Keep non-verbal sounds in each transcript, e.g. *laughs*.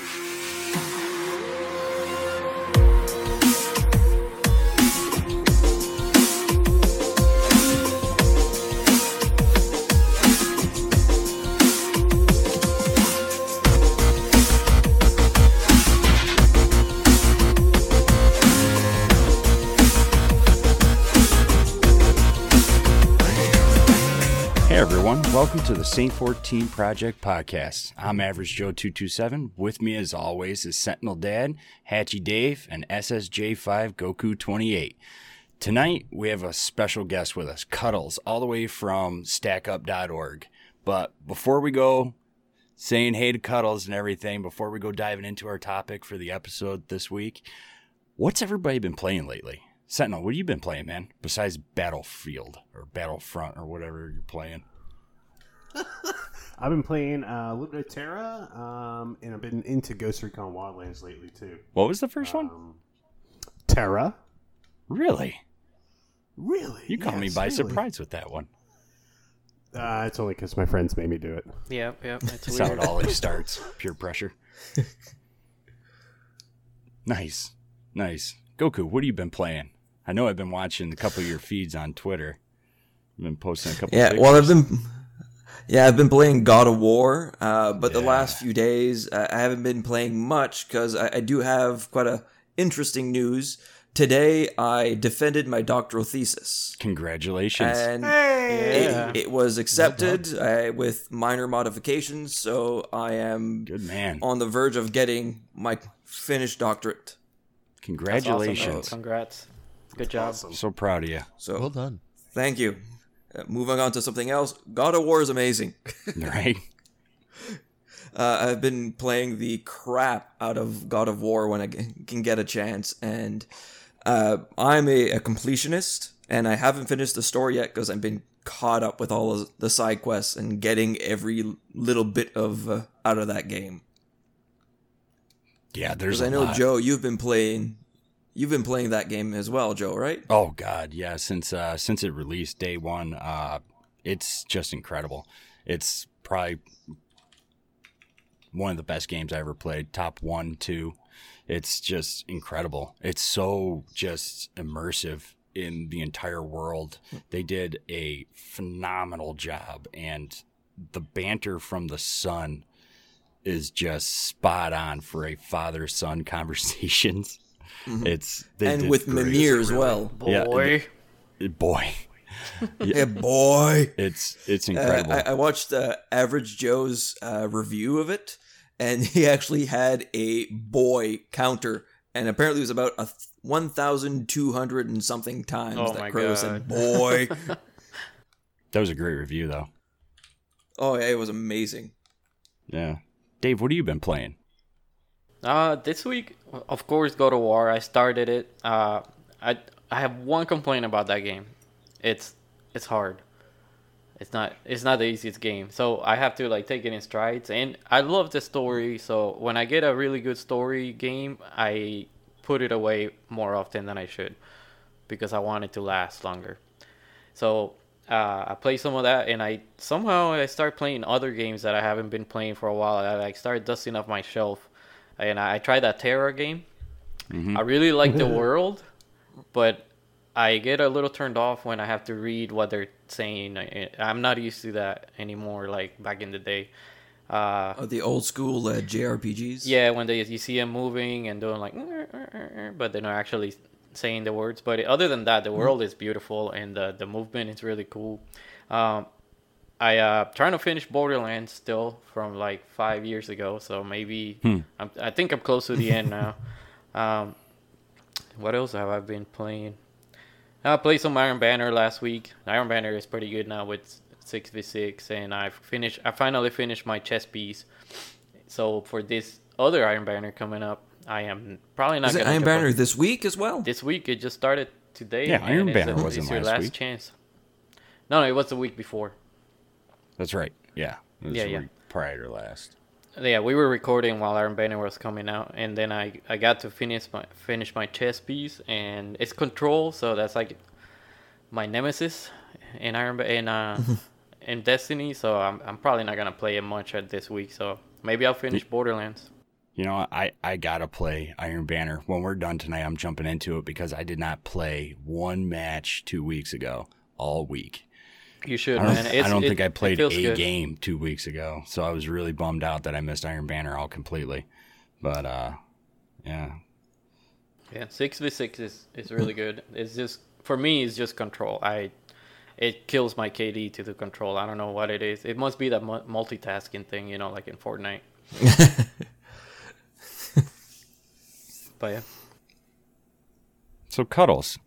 Everyone, welcome to the St. 14 Project Podcast. I'm Average Joe 227. With me as always is Sentinel Dad, Hatchie Dave, and SSJ5 Goku 28. Tonight we have a special guest with us, Cuddles, all the way from stackup.org. But before we go saying hey to Cuddles and everything, before we go diving into our topic for the episode this week, what's everybody been playing lately? Sentinel, what have you been playing, man? Besides Battlefield or Battlefront or whatever you're playing. *laughs* I've been playing uh, a little bit of Terra, um, and I've been into Ghost Recon Wildlands lately too. What was the first one? Um, Terra, Really? really? You caught me by really. surprise with that one. Uh, it's only because my friends made me do it. Yep, yep. It's That's how it always *laughs* starts. Pure pressure. nice. Nice. Goku, what have you been playing? I know I've been watching a couple of your feeds on Twitter. I've been posting a couple Yeah, of well, I've been, yeah, I've been playing God of War, uh, but the last few days I I haven't been playing much because I, I do have quite a interesting news. Today I defended my doctoral thesis, Congratulations. and Yeah. it, it was accepted uh, with minor modifications. So I am Good man. on the verge of getting my finished doctorate. That's awesome, man. Congratulations. Congrats. Good job. so proud of you. So Well done. thank you. Uh, moving on to something else, God of War is amazing. *laughs* Right? Uh, I've been playing the crap out of God of War when I can get a chance, and uh, I'm a, a completionist, and I haven't finished the story yet because I've been caught up with all of the side quests and getting every little bit of uh, out of that game. Yeah, there's I know lot. Joe, you've been playing, you've been playing that game as well, Joe, right? Oh God, yeah. Since uh, since it released day one, uh, it's just incredible. It's probably one of the best games I ever played. Top one, two. It's just incredible. It's so just immersive in the entire world. They did a phenomenal job, and the banter from the son is just spot on for a father son *laughs* conversations. It's they and did with great. Mimir as well. Yeah, Boy. boy *laughs* Yeah, boy. it's it's Uh, incredible I, I watched uh, Average Joe's uh, review of it, and *laughs* he actually had a boy counter, and apparently it was about a th- one thousand two hundred and something times Oh that my Crow God. said "boy." *laughs* that was a great review though oh yeah, it was amazing. yeah dave what have you been playing Uh, this week, of course, God of War. I started it. Uh, I I have one complaint about that game. It's it's hard. It's not it's not the easiest game. So I have to like take it in strides. And I love the story. So when I get a really good story game, I put it away more often than I should because I want it to last longer. So uh, I play some of that, and I somehow I start playing other games that I haven't been playing for a while. I like start dusting off my shelf, and I, I tried that Terra game. I really like the *laughs* world, but I get a little turned off when I have to read what they're saying. I, I'm not used to that anymore, like back in the day. Uh, Uh, the old school uh, JRPGs. yeah, when they you see them moving and doing like, but they're not actually saying the words. But other than that, the world is beautiful and the the movement is really cool. Um, I uh trying to finish Borderlands still from like five years ago, so maybe I'm, I think I'm close to the end now. *laughs* Um, what else have I been playing? I played some Iron Banner last week. Iron Banner is pretty good now with six v six, and I finished. I finally finished my chess piece. So for this other Iron Banner coming up, I am probably not Is it gonna Iron Banner on- this week as well? this week. It just started today. Yeah. Iron Banner a- wasn't it's your last last week. chance. No, no, it was the week before. That's right yeah it was Yeah, the yeah. week prior to last Yeah, we were recording while Iron Banner was coming out, and then I I got to finish my finish my chess piece, and it's control, so that's like my nemesis in Iron Ba- in uh *laughs* in Destiny. So I'm I'm probably not gonna play it much at this week. So maybe I'll finish Borderlands. You know, I, I gotta play Iron Banner. When we're done tonight, I'm jumping into it because I did not play one match two weeks ago all week. You should, I don't. I don't it- think I played a good. game two weeks ago, so I was really bummed out that I missed Iron Banner all completely. But uh, yeah, Yeah, six v six is is really good. It's just for me, it's just control. I it kills my KD to the control. I don't know what it is. It must be that mu- multitasking thing, you know, like in Fortnite. *laughs* but yeah, so Cuddles,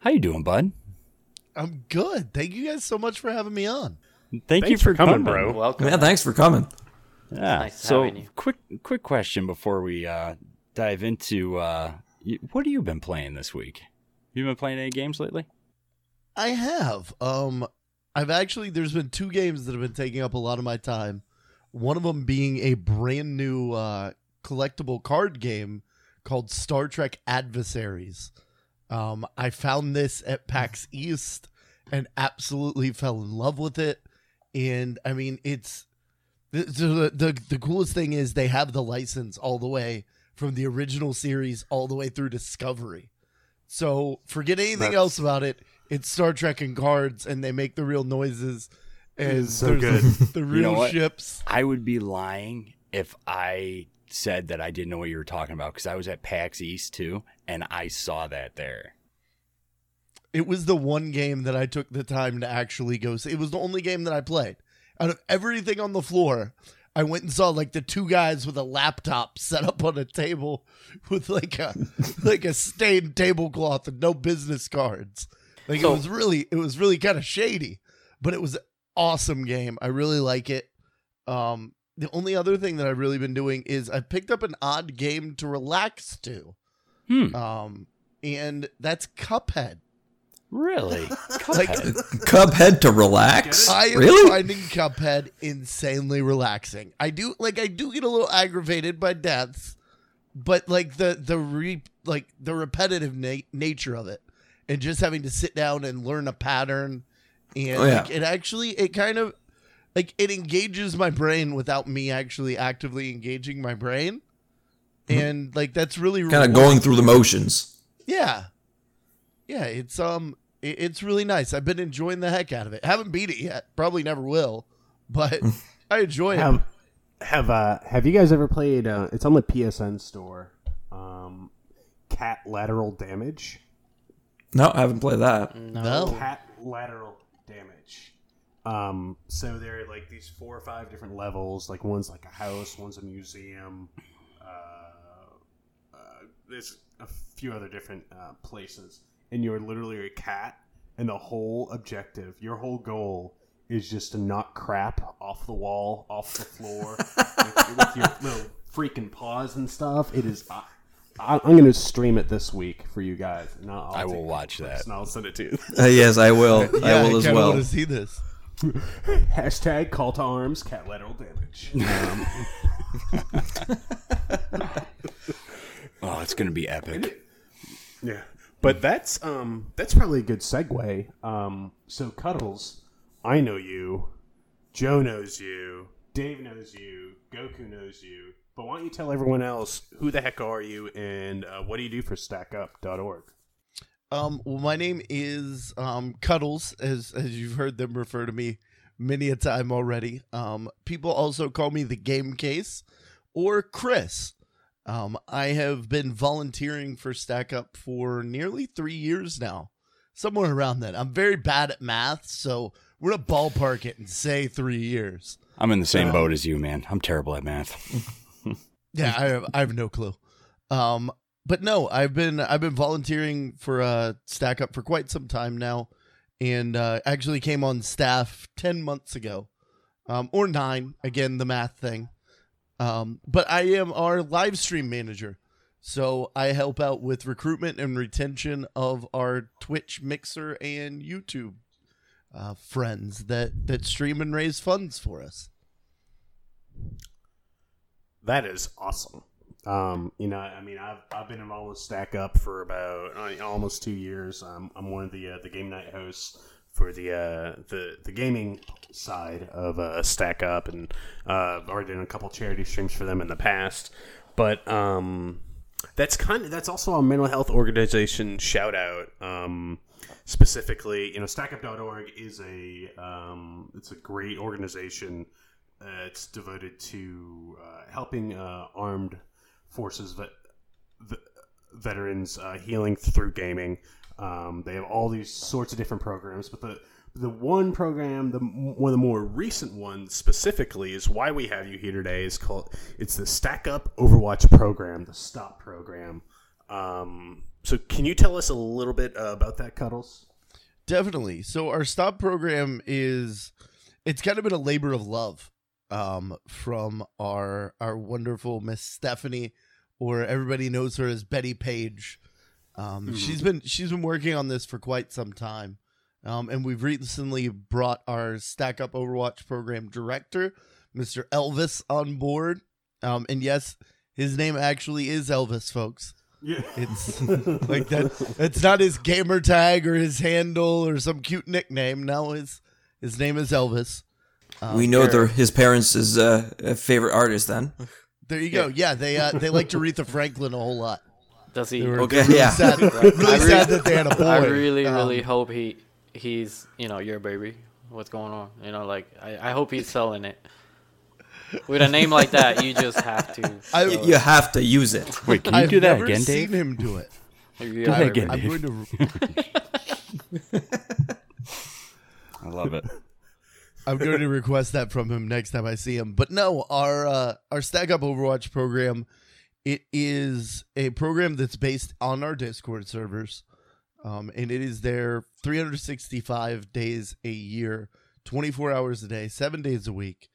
how you doing, bud? I'm good. Thank you guys so much for having me on. Thank you for, for coming, coming, bro. welcome. Yeah, thanks for coming. Yeah. nice so quick, quick question before we uh, dive into uh, what have you been playing this week? You been playing any games lately? I have. Um, I've actually there's been two games that have been taking up a lot of my time. One of them being a brand new uh, collectible card game called Star Trek Adversaries. Um, I found this at PAX East and absolutely fell in love with it. And I mean, it's the the the, the coolest thing is they have the license all the way from the original series all the way through Discovery. So forget anything That's- else about it. It's Star Trek and cards, and they make the real noises. And so there's good. *laughs* The real know ships. I would be lying if I said that I didn't know what you were talking about because I was at PAX East too, and I saw that there. It was the one game that I took the time to actually go see. It was the only game that I played. Out of everything on the floor, I went and saw like the two guys with a laptop set up on a table *laughs* with like a *laughs* like a stained tablecloth and no business cards. Like So- it was really it was really kind of shady, but it was an awesome game. I really like it. Um the only other thing that I've really been doing is I've picked up an odd game to relax to. Hmm. Um and that's Cuphead. Really? *laughs* Like Cuphead to relax? I am really? finding Cuphead insanely relaxing. I do like I do get a little aggravated by deaths, but like the the re like the repetitive na- nature of it, and just having to sit down and learn a pattern, and Oh, yeah. like, it actually it kind of like it engages my brain without me actually actively engaging my brain, and like that's really Kind of going through the motions. Yeah. Yeah, it's um it- it's really nice. I've been enjoying the heck out of it. Haven't beat it yet. Probably never will. But *laughs* I enjoy it. Have have uh have you guys ever played? Uh, it's on the PSN store. Um, Catlateral Damage. No, I haven't played that. No. Cat lateral damage. Um, so there are like these four or five different levels. Like one's like a house, one's a museum. Uh, uh, there's a few other different uh, places, and you're literally a cat. And the whole objective, your whole goal, is just to knock crap off the wall, off the floor, *laughs* with, with your little freaking paws and stuff. It is. I, I- I'm going to stream it this week for you guys. And I'll, I'll I will watch that. And I'll send it to you. Uh, yes, I will. *laughs* yeah, I will as kinda well. want to see this. *laughs* Hashtag call to arms, Catlateral Damage. Um, *laughs* *laughs* oh, it's gonna be epic. yeah, but that's um that's probably a good segue. Um, so Cuddles, I know you, Joe knows you, Dave knows you, Goku knows you. But why don't you tell everyone else who the heck are you and uh, what do you do for StackUp.org? Um well my name is um Cuddles, as as you've heard them refer to me many a time already. Um people also call me the game case or Chris. Um I have been volunteering for Stack Up for nearly three years now. Somewhere around that. I'm very bad at math, so we're gonna ballpark it and say three years. I'm in the same boat as you, man. I'm terrible at math. *laughs* Yeah, I have I have no clue. Um, but no, I've been I've been volunteering for uh Stack Up for quite some time now, and uh, actually came on staff ten months ago, um, or nine. Again, the math thing. Um, but I am our live stream manager, so I help out with recruitment and retention of our Twitch, Mixer, and YouTube uh, friends that that stream and raise funds for us. That is awesome. Um, you know, I mean, I've I've been involved with Stack Up for about uh, almost two years. Um, I'm one of the uh, the game night hosts for the uh, the the gaming side of uh, Stack Up, and uh, already done a couple charity streams for them in the past. But um, that's kind of that's also a mental health organization shout out. Um, specifically, you know, StackUp.org is a um, it's a great organization. Uh, it's devoted to uh, helping uh, armed forces vet- v- veterans uh, healing through gaming. Um, they have all these sorts of different programs, but the the one program, the one of the more recent ones specifically, is why we have you here today. Is called it's the Stack Up Overwatch program, the Stop program. Um, so, can you tell us a little bit uh, about that, Cuddles? Definitely. So our stop program is it's kind of been a labor of love um, from our our wonderful Miss Stephanie, or everybody knows her as Betty Page. Um, She's been she's been working on this for quite some time, um, and we've recently brought our Stack Up Overwatch program director, Mr. Elvis, on board. Um, and yes, his name actually is Elvis, folks. Yeah, It's *laughs* like that. It's not his gamer tag or his handle or some cute nickname. No, his his name is Elvis. we know they're his parents' is uh, a favorite artist. Then *laughs* There you go. Yeah, they uh, they liked Aretha Franklin a whole lot. Does he? They were Okay, really yeah. sad, really I re- sad that they had a boy. I really, Um, really hope he he's you know your baby. What's going on? You know, like I, I hope he's selling it. With a name like that, you just have to. I- Y- you have to use it. Wait, can you I've do that never again, seen Dave? him do it. Do that again. I'm Dave. going to *laughs* *laughs* I love it. I'm going *laughs* to request that from him next time I see him. But no, our uh, our Stack Up Overwatch program, it is a program that's based on our Discord servers, um, and it is there 365 days a year, 24 hours a day, seven days a week,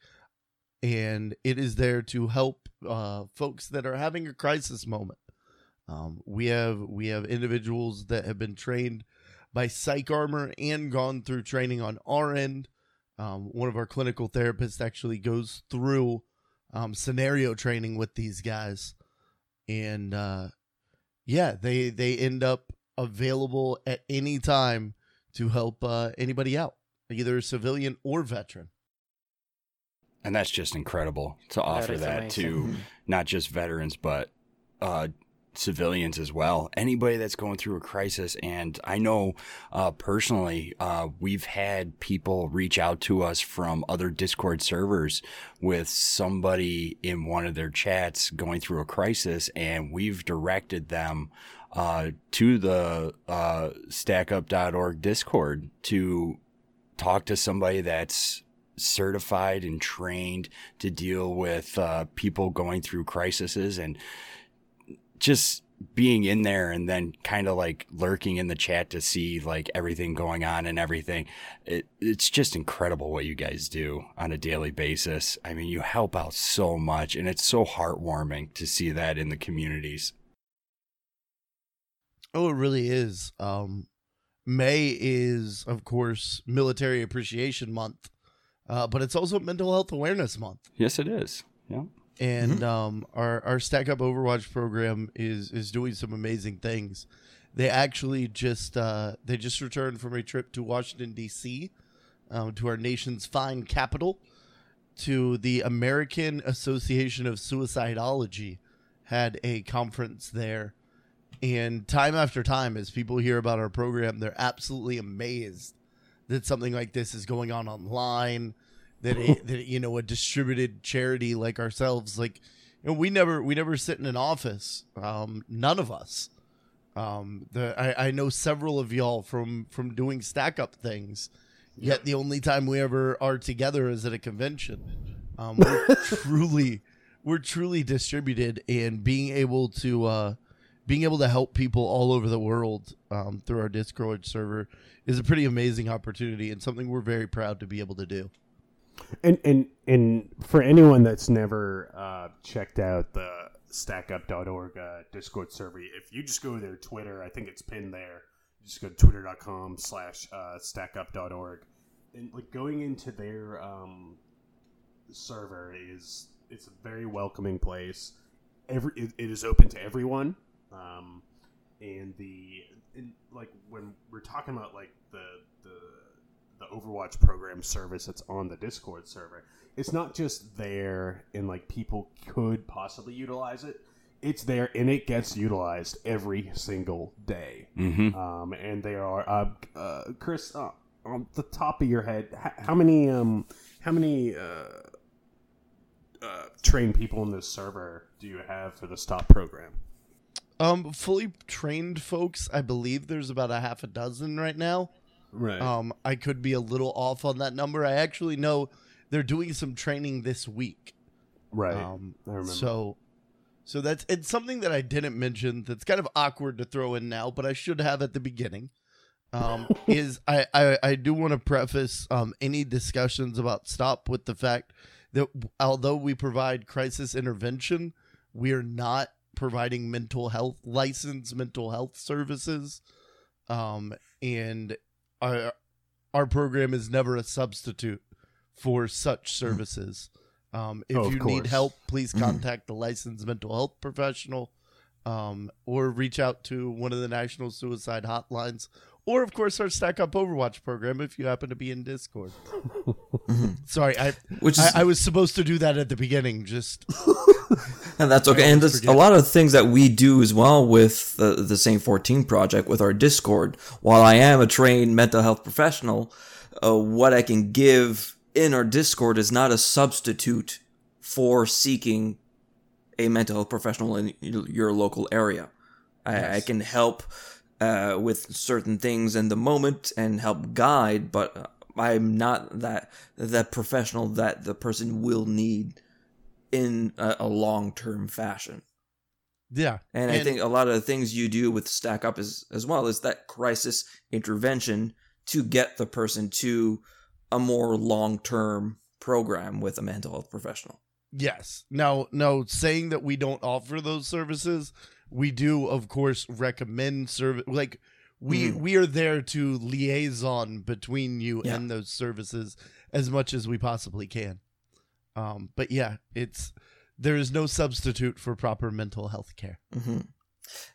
and it is there to help uh, folks that are having a crisis moment. Um, we have we have individuals that have been trained by PsychArmor and gone through training on our end. Um, one of our clinical therapists actually goes through um, scenario training with these guys, and uh, yeah, they they end up available at any time to help uh, anybody out, either civilian or veteran. And that's just incredible to offer is that to not just veterans, but uh, civilians as well. Anybody that's going through a crisis. And I know uh, personally, uh, we've had people reach out to us from other Discord servers with somebody in one of their chats going through a crisis, and we've directed them uh, to the uh, stackup.org Discord to talk to somebody that's certified and trained to deal with uh, people going through crises and just being in there and then kind of like lurking in the chat to see like everything going on and everything it, it's just incredible what you guys do on a daily basis i mean you help out so much and it's so heartwarming to see that in the communities Oh, it really is. Um, May is, of course, Military Appreciation Month, uh, but it's also Mental Health Awareness Month. yes it is yeah and um, our our Stack Up Overwatch program is is doing some amazing things. They actually just uh, they just returned from a trip to Washington D.C. Um, to our nation's fine capital, to the American Association of Suicidology, had a conference there, and time after time, as people hear about our program, they're absolutely amazed that something like this is going on online that it, *laughs* that you know a distributed charity like ourselves like you know, we never we never sit in an office um none of us. Um the I, I know several of y'all from from doing stack up things yet the only time we ever are together is at a convention. Um *laughs* we're truly we're truly distributed and being able to uh being able to help people all over the world um, through our Discord server is a pretty amazing opportunity and something we're very proud to be able to do. And and and for anyone that's never uh, checked out the StackUp.org uh, Discord server, if you just go to their Twitter, I think it's pinned there. Just go to twitter.com slash uh, StackUp.org, and like going into their um, server is it's a very welcoming place. Every it, it is open to everyone, um, and the and like when we're talking about like the the the Overwatch program service that's on the Discord server. It's not just there and like people could possibly utilize it. It's there and it gets utilized every single day. Mm-hmm. Um, and they are uh, uh, Chris uh, on the top of your head. How, how many um how many uh, uh, trained people in this server do you have for the stop program? Um, fully trained folks, I believe there's about a half a dozen right now. Right. Um, I could be a little off on that number. I actually know they're doing some training this week. right. Um, I remember. so, so that's it's something that I didn't mention. That's kind of awkward to throw in now, but I should have at the beginning. Um, *laughs* is I, I I do want to preface um any discussions about stop with the fact that although we provide crisis intervention, we are not providing mental health licensed mental health services. Um, and our our program is never a substitute for such services. Um, if Oh, you need help, please Mhm. contact the licensed mental health professional, um, or reach out to one of the national suicide hotlines, or of course our Stack Up Overwatch program if you happen to be in Discord. *laughs* Sorry, I, Which is I I was supposed to do that at the beginning. Just *laughs* and that's okay. And there's a lot of things that we do as well with the, the Saint 14 project with our Discord. While I am a trained mental health professional, uh, what I can give in our Discord is not a substitute for seeking a mental health professional in your local area. I, I can help uh, with certain things in the moment and help guide, but I'm not that that professional that the person will need in a, a long term fashion. yeah, And, I think a lot of the things you do with Stack Up is as well is that crisis intervention to get the person to a more long term program with a mental health professional. Yes. Now, no, saying that we don't offer those services, we do, of course, recommend service. Like we Mhm. we are there to liaison between you Yeah. and those services as much as we possibly can. Um, but yeah, it's there is no substitute for proper mental health care. hmm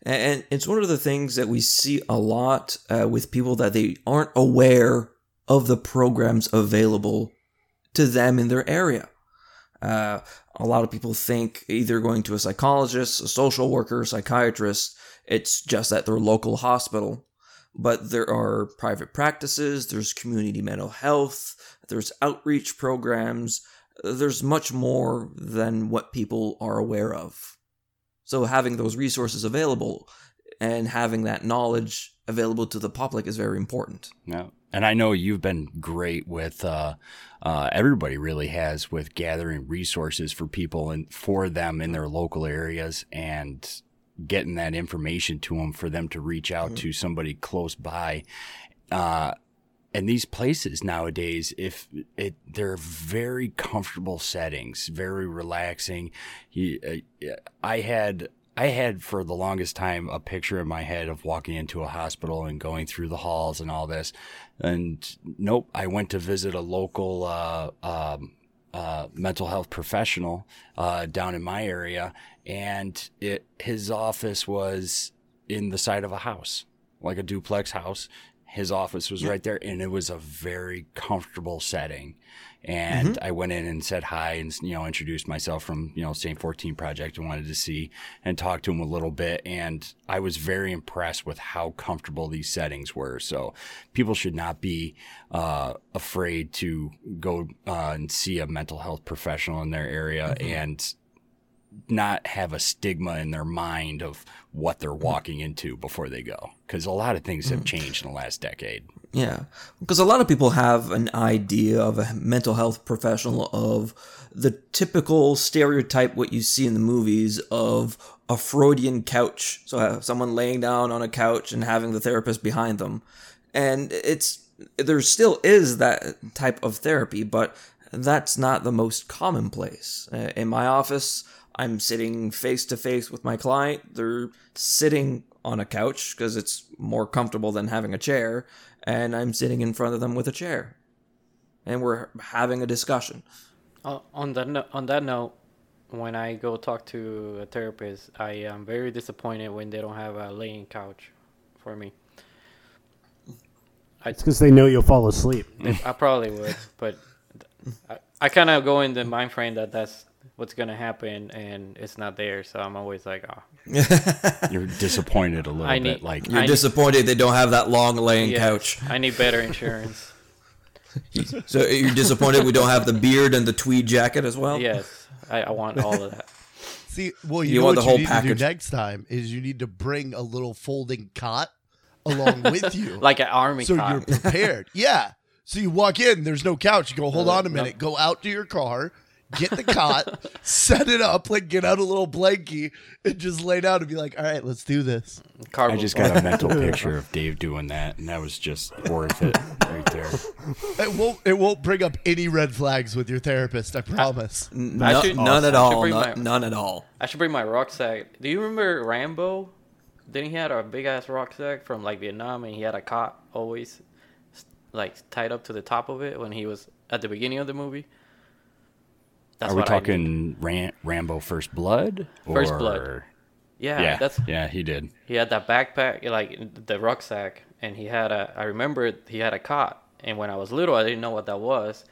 And it's one of the things that we see a lot uh, with people that they aren't aware of the programs available to them in their area. Uh, a lot of people think either going to a psychologist, a social worker, psychiatrist, it's just at their local hospital. But there are private practices, there's community mental health, there's outreach programs, there's much more than what people are aware of. So having those resources available and having that knowledge available to the public is very important. Yeah. And I know you've been great with, uh, uh, everybody really has with gathering resources for people and for them in their local areas and getting that information to them for them to reach out to somebody close by. Uh, and these places nowadays, if it, they're very comfortable settings, very relaxing. You, uh, I had, I had for the longest time a picture in my head of walking into a hospital and going through the halls and all this. And nope, I went to visit a local, uh, um, uh, mental health professional, uh, down in my area. And it, his office was in the side of a house, like a duplex house. His office was right there and it was a very comfortable setting. And I went in and said hi and, you know, introduced myself from, you know, St. 14 Project and wanted to see and talk to him a little bit. And I was very impressed with how comfortable these settings were. So people should not be, uh, afraid to go, uh, and see a mental health professional in their area and not have a stigma in their mind of what they're walking into before they go. Cause a lot of things have changed in the last decade. Yeah, because a lot of people have an idea of a mental health professional of the typical stereotype what you see in the movies of a Freudian couch. So uh, someone laying down on a couch and having the therapist behind them. And it's there still is that type of therapy, but that's not the most commonplace. Uh, in my office, I'm sitting face to face with my client. They're sitting on a couch because it's more comfortable than having a chair, and I'm sitting in front of them with a chair. And we're having a discussion. Uh, on that no- on that note, when I go talk to a therapist, I am very disappointed when they don't have a laying couch for me. I, It's because they know you'll fall asleep. I probably would, but I, I kind of go in the mind frame that that's what's gonna happen, and it's not there. So I'm always like, oh, *laughs* You're disappointed a little I bit. need- Like You're I- disappointed they don't have that long laying yeah, couch. I need better insurance. *laughs* So you're disappointed we don't have the beard and the tweed jacket as well. yes, I, I want all of that. *laughs* See, well, you, You know want what the you whole need package. to do next time is you need to bring a little folding cot along with you, Like an army so cop. you're prepared. yeah. So you walk in, there's no couch. You go, hold Uh, on a no. minute. Go out to your car, get the cot, *laughs* set it up, like get out a little blankie, and just lay down and be like, all right, let's do this. I just got a mental *laughs* picture of Dave doing that, and that was just worth it right there. *laughs* It won't. It won't bring up any red flags with your therapist. I promise. N- I no- should- none at all. bring None, my- none at all. I should bring my rucksack. Do you remember Rambo? Didn't he had a big ass rucksack from like Vietnam, and he had a cot always like tied up to the top of it when he was at the beginning of the movie. That's Are we talking Ram- Rambo First Blood? First Blood. Yeah, Yeah, that's yeah, he did. he had that backpack, like the rucksack, and he had a. I remember he had a cot, and when I was little, I didn't know what that was,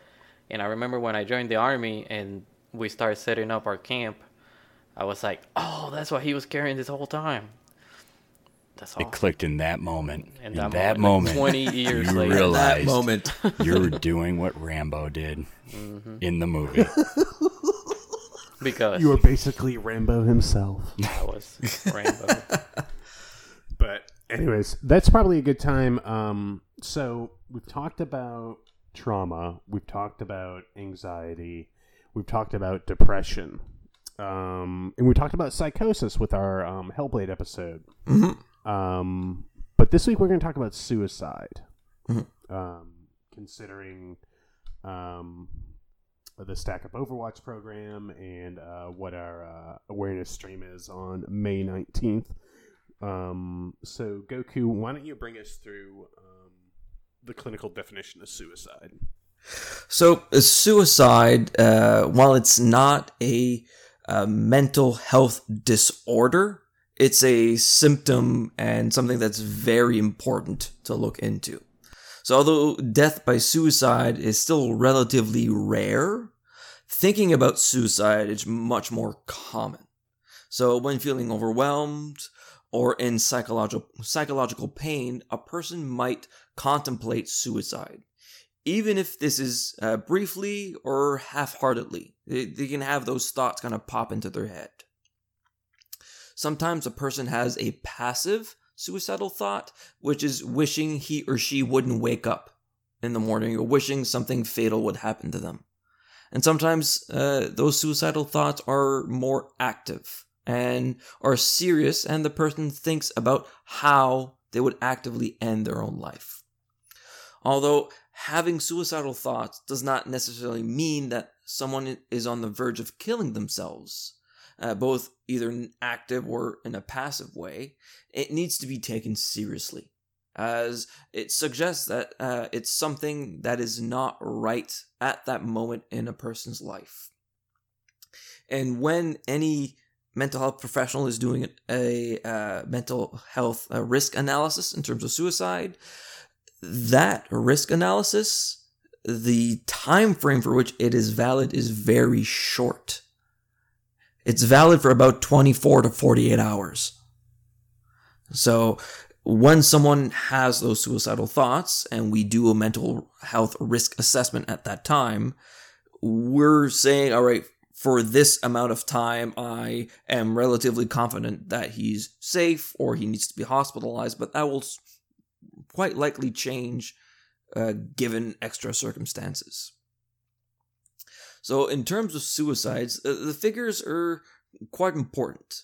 and I remember when I joined the army and we started setting up our camp, I was like, "Oh, that's what he was carrying this whole time." That's all. It clicked in that moment. In In that that, moment, moment, 20 years you later. realized That moment. *laughs* you were doing what Rambo did Mm-hmm. in the movie. *laughs* because You are basically Rambo himself. *laughs* I was Rambo. But anyways, that's probably a good time. Um, so we've talked about trauma, we've talked about anxiety, we've talked about depression, um, and we talked about psychosis with our um, Hellblade episode. Um, but this week we're going to talk about suicide, um, considering um, the Stack Up Overwatch program and uh, what our uh, awareness stream is on May nineteenth. Um, so Goku, why don't you bring us through um, the clinical definition of suicide? So, uh, suicide, uh, while it's not a uh, mental health disorder, it's a symptom and something that's very important to look into. So, although death by suicide is still relatively rare, thinking about suicide is much more common. So, when feeling overwhelmed or in psychological psychological pain, a person might contemplate suicide even if this is uh, briefly or half-heartedly they, they can have those thoughts kind of pop into their head sometimes a person has a passive suicidal thought which is wishing he or she wouldn't wake up in the morning or wishing something fatal would happen to them. And sometimes uh, those suicidal thoughts are more active and are serious and the person thinks about how they would actively end their own life. Although having suicidal thoughts does not necessarily mean that someone is on the verge of killing themselves, uh, both either in an active or in a passive way, it needs to be taken seriously, as it suggests that uh, it's something that is not right at that moment in a person's life. And when any mental health professional is doing a uh, mental health uh, risk analysis in terms of suicide, that risk analysis the time frame for which it is valid is very short it's valid for about 24 to 48 hours so when someone has those suicidal thoughts and we do a mental health risk assessment at that time we're saying all right for this amount of time i am relatively confident that he's safe or he needs to be hospitalized but that will quite likely change uh, given extra circumstances. So, in terms of suicides, uh, the figures are quite important.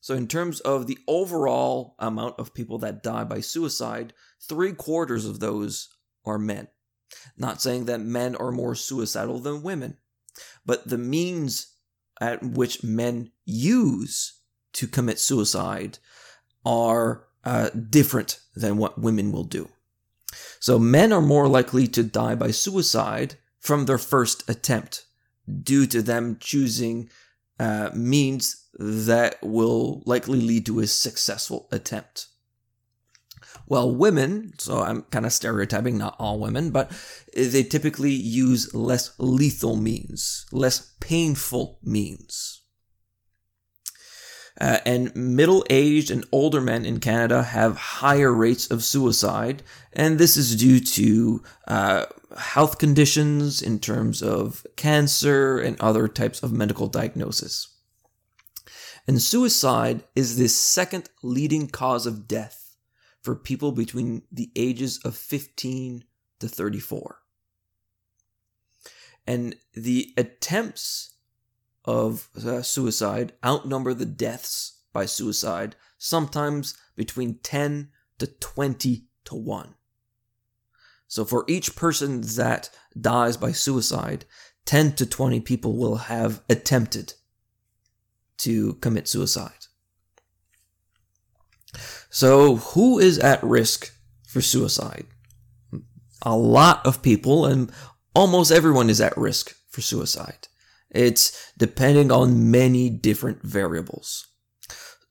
So, in terms of the overall amount of people that die by suicide, three quarters of those are men. Not saying that men are more suicidal than women, but the means at which men use to commit suicide are uh, different than what women will do. So men are more likely to die by suicide from their first attempt due to them choosing uh, means that will likely lead to a successful attempt. Well, women, so I'm kind of stereotyping, not all women, but they typically use less lethal means, less painful means. Uh, and middle aged and older men in Canada have higher rates of suicide, and this is due to uh, health conditions in terms of cancer and other types of medical diagnosis. And suicide is the second leading cause of death for people between the ages of 15 to 34. And the attempts of uh, suicide outnumber the deaths by suicide, sometimes between 10 to 20 to 1. So for each person that dies by suicide, 10 to 20 people will have attempted to commit suicide. So who is at risk for suicide? A lot of people and almost everyone is at risk for suicide. It's depending on many different variables.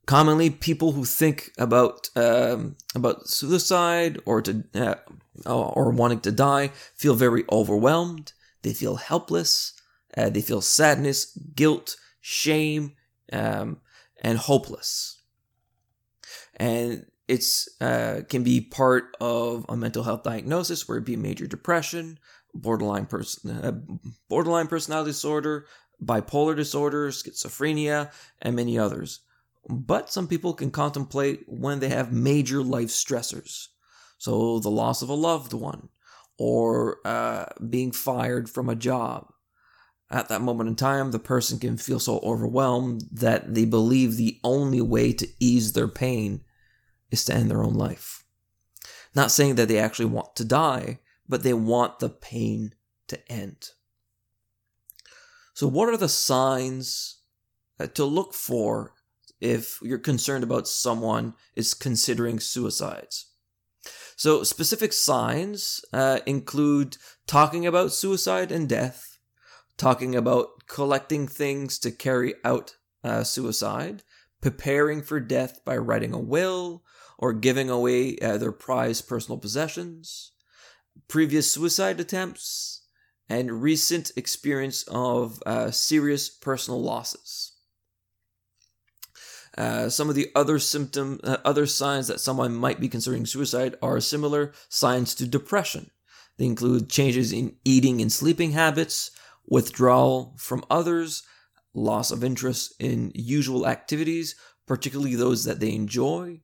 Commonly, people who think about um, about suicide or to uh, or wanting to die feel very overwhelmed. They feel helpless. Uh, they feel sadness, guilt, shame, um, and hopeless. And it's uh, can be part of a mental health diagnosis, where it be major depression, borderline person, uh, borderline personality disorder, bipolar disorder, schizophrenia, and many others. But some people can contemplate when they have major life stressors, so the loss of a loved one, or uh, being fired from a job. At that moment in time, the person can feel so overwhelmed that they believe the only way to ease their pain is to end their own life. Not saying that they actually want to die, but they want the pain to end. So, what are the signs uh, to look for if you're concerned about someone is considering suicides? So, specific signs uh, include talking about suicide and death, talking about collecting things to carry out uh, suicide, preparing for death by writing a will, or giving away uh, their prized personal possessions, previous suicide attempts, and recent experience of uh, serious personal losses. Uh, some of the other symptom, uh, other signs that someone might be considering suicide are similar signs to depression. They include changes in eating and sleeping habits, withdrawal from others, loss of interest in usual activities, particularly those that they enjoy,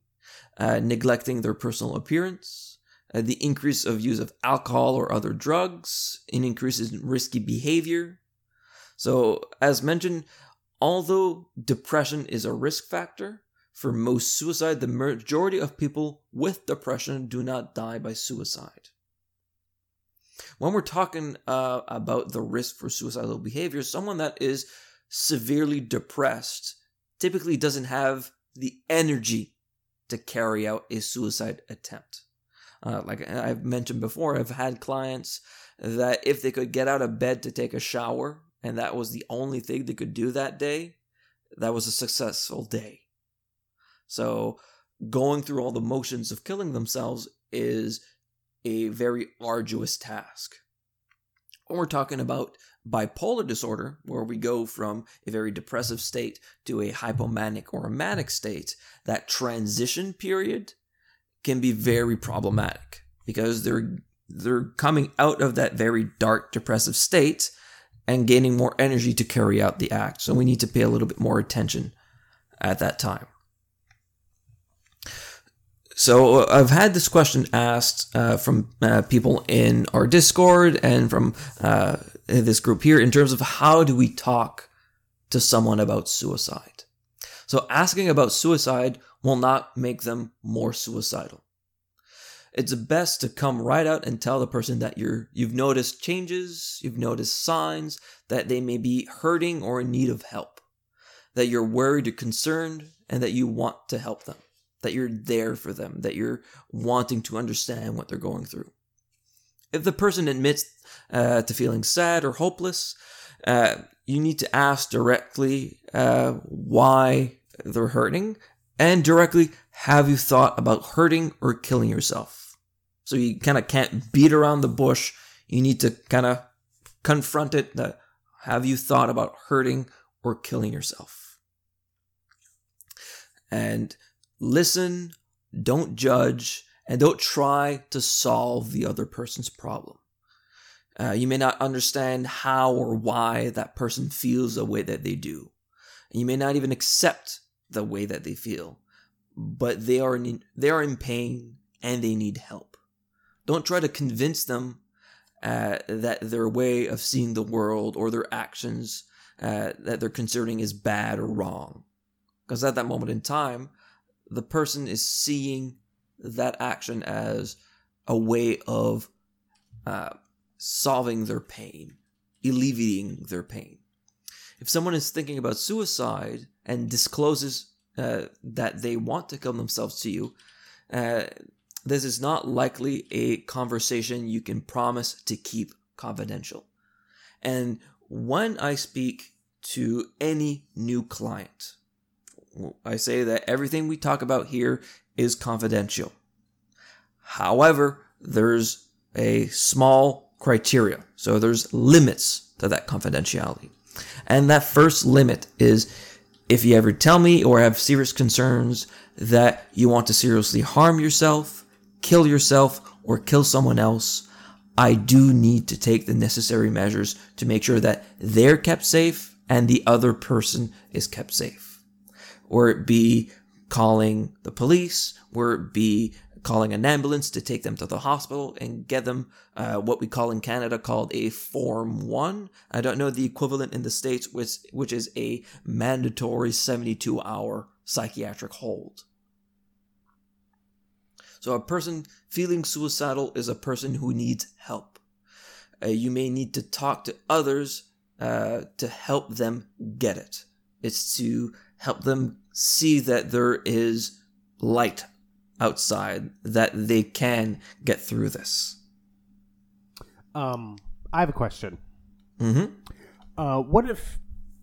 uh, neglecting their personal appearance, the increase of use of alcohol or other drugs, an increase in risky behavior. So, as mentioned, although depression is a risk factor for most suicide, the majority of people with depression do not die by suicide. When we're talking uh, about the risk for suicidal behavior, someone that is severely depressed typically doesn't have the energy to carry out a suicide attempt. Uh, like I've mentioned before, I've had clients that if they could get out of bed to take a shower and that was the only thing they could do that day, that was a successful day. So going through all the motions of killing themselves is a very arduous task. When we're talking about bipolar disorder, where we go from a very depressive state to a hypomanic or a manic state, that transition period can be very problematic because they're they're coming out of that very dark depressive state and gaining more energy to carry out the act. So we need to pay a little bit more attention at that time. So uh, I've had this question asked uh, from uh, people in our Discord and from uh, this group here in terms of how do we talk to someone about suicide. So asking about suicide will not make them more suicidal. It's best to come right out and tell the person that you're you've noticed changes, you've noticed signs that they may be hurting or in need of help, that you're worried or concerned, and that you want to help them that you're there for them, that you're wanting to understand what they're going through. If the person admits uh, to feeling sad or hopeless, uh, you need to ask directly uh, why they're hurting And directly, have you thought about hurting or killing yourself? So you kind of can't beat around the bush. You need to kind of confront it that have you thought about hurting or killing yourself? And listen, don't judge, and don't try to solve the other person's problem. Uh, you may not understand how or why that person feels the way that they do. You may not even accept the way that they feel, but they are in, they are in pain and they need help. Don't try to convince them uh, that their way of seeing the world or their actions uh, that they're considering is bad or wrong. Because at that moment in time, the person is seeing that action as a way of uh, solving their pain, alleviating their pain. If someone is thinking about suicide and discloses uh, that they want to kill themselves to you, uh, this is not likely a conversation you can promise to keep confidential. And when I speak to any new client, I say that everything we talk about here is confidential. However, there's a small criteria. So there's limits to that confidentiality. And that first limit is if you ever tell me or have serious concerns that you want to seriously harm yourself, kill yourself, or kill someone else, I do need to take the necessary measures to make sure that they're kept safe and the other person is kept safe. Or it be calling the police, or it be calling an ambulance to take them to the hospital and get them uh, what we call in Canada called a Form 1. I don't know the equivalent in the States, which, which is a mandatory 72 hour psychiatric hold. So, a person feeling suicidal is a person who needs help. Uh, you may need to talk to others uh, to help them get it. It's to help them see that there is light outside that they can get through this. Um, I have a question. Mm-hmm. Uh, what if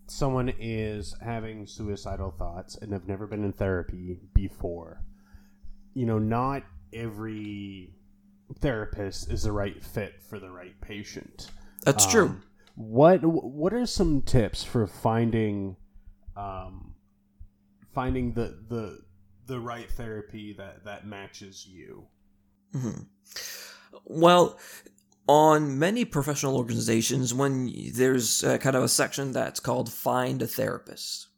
someone is having suicidal thoughts and have never been in therapy before? You know, not every therapist is the right fit for the right patient. That's Um, true. What What are some tips for finding, um, finding the the the right therapy that that matches you? Mhm. Well, on many professional organizations, when there's kind of a section that's called Find a Therapist.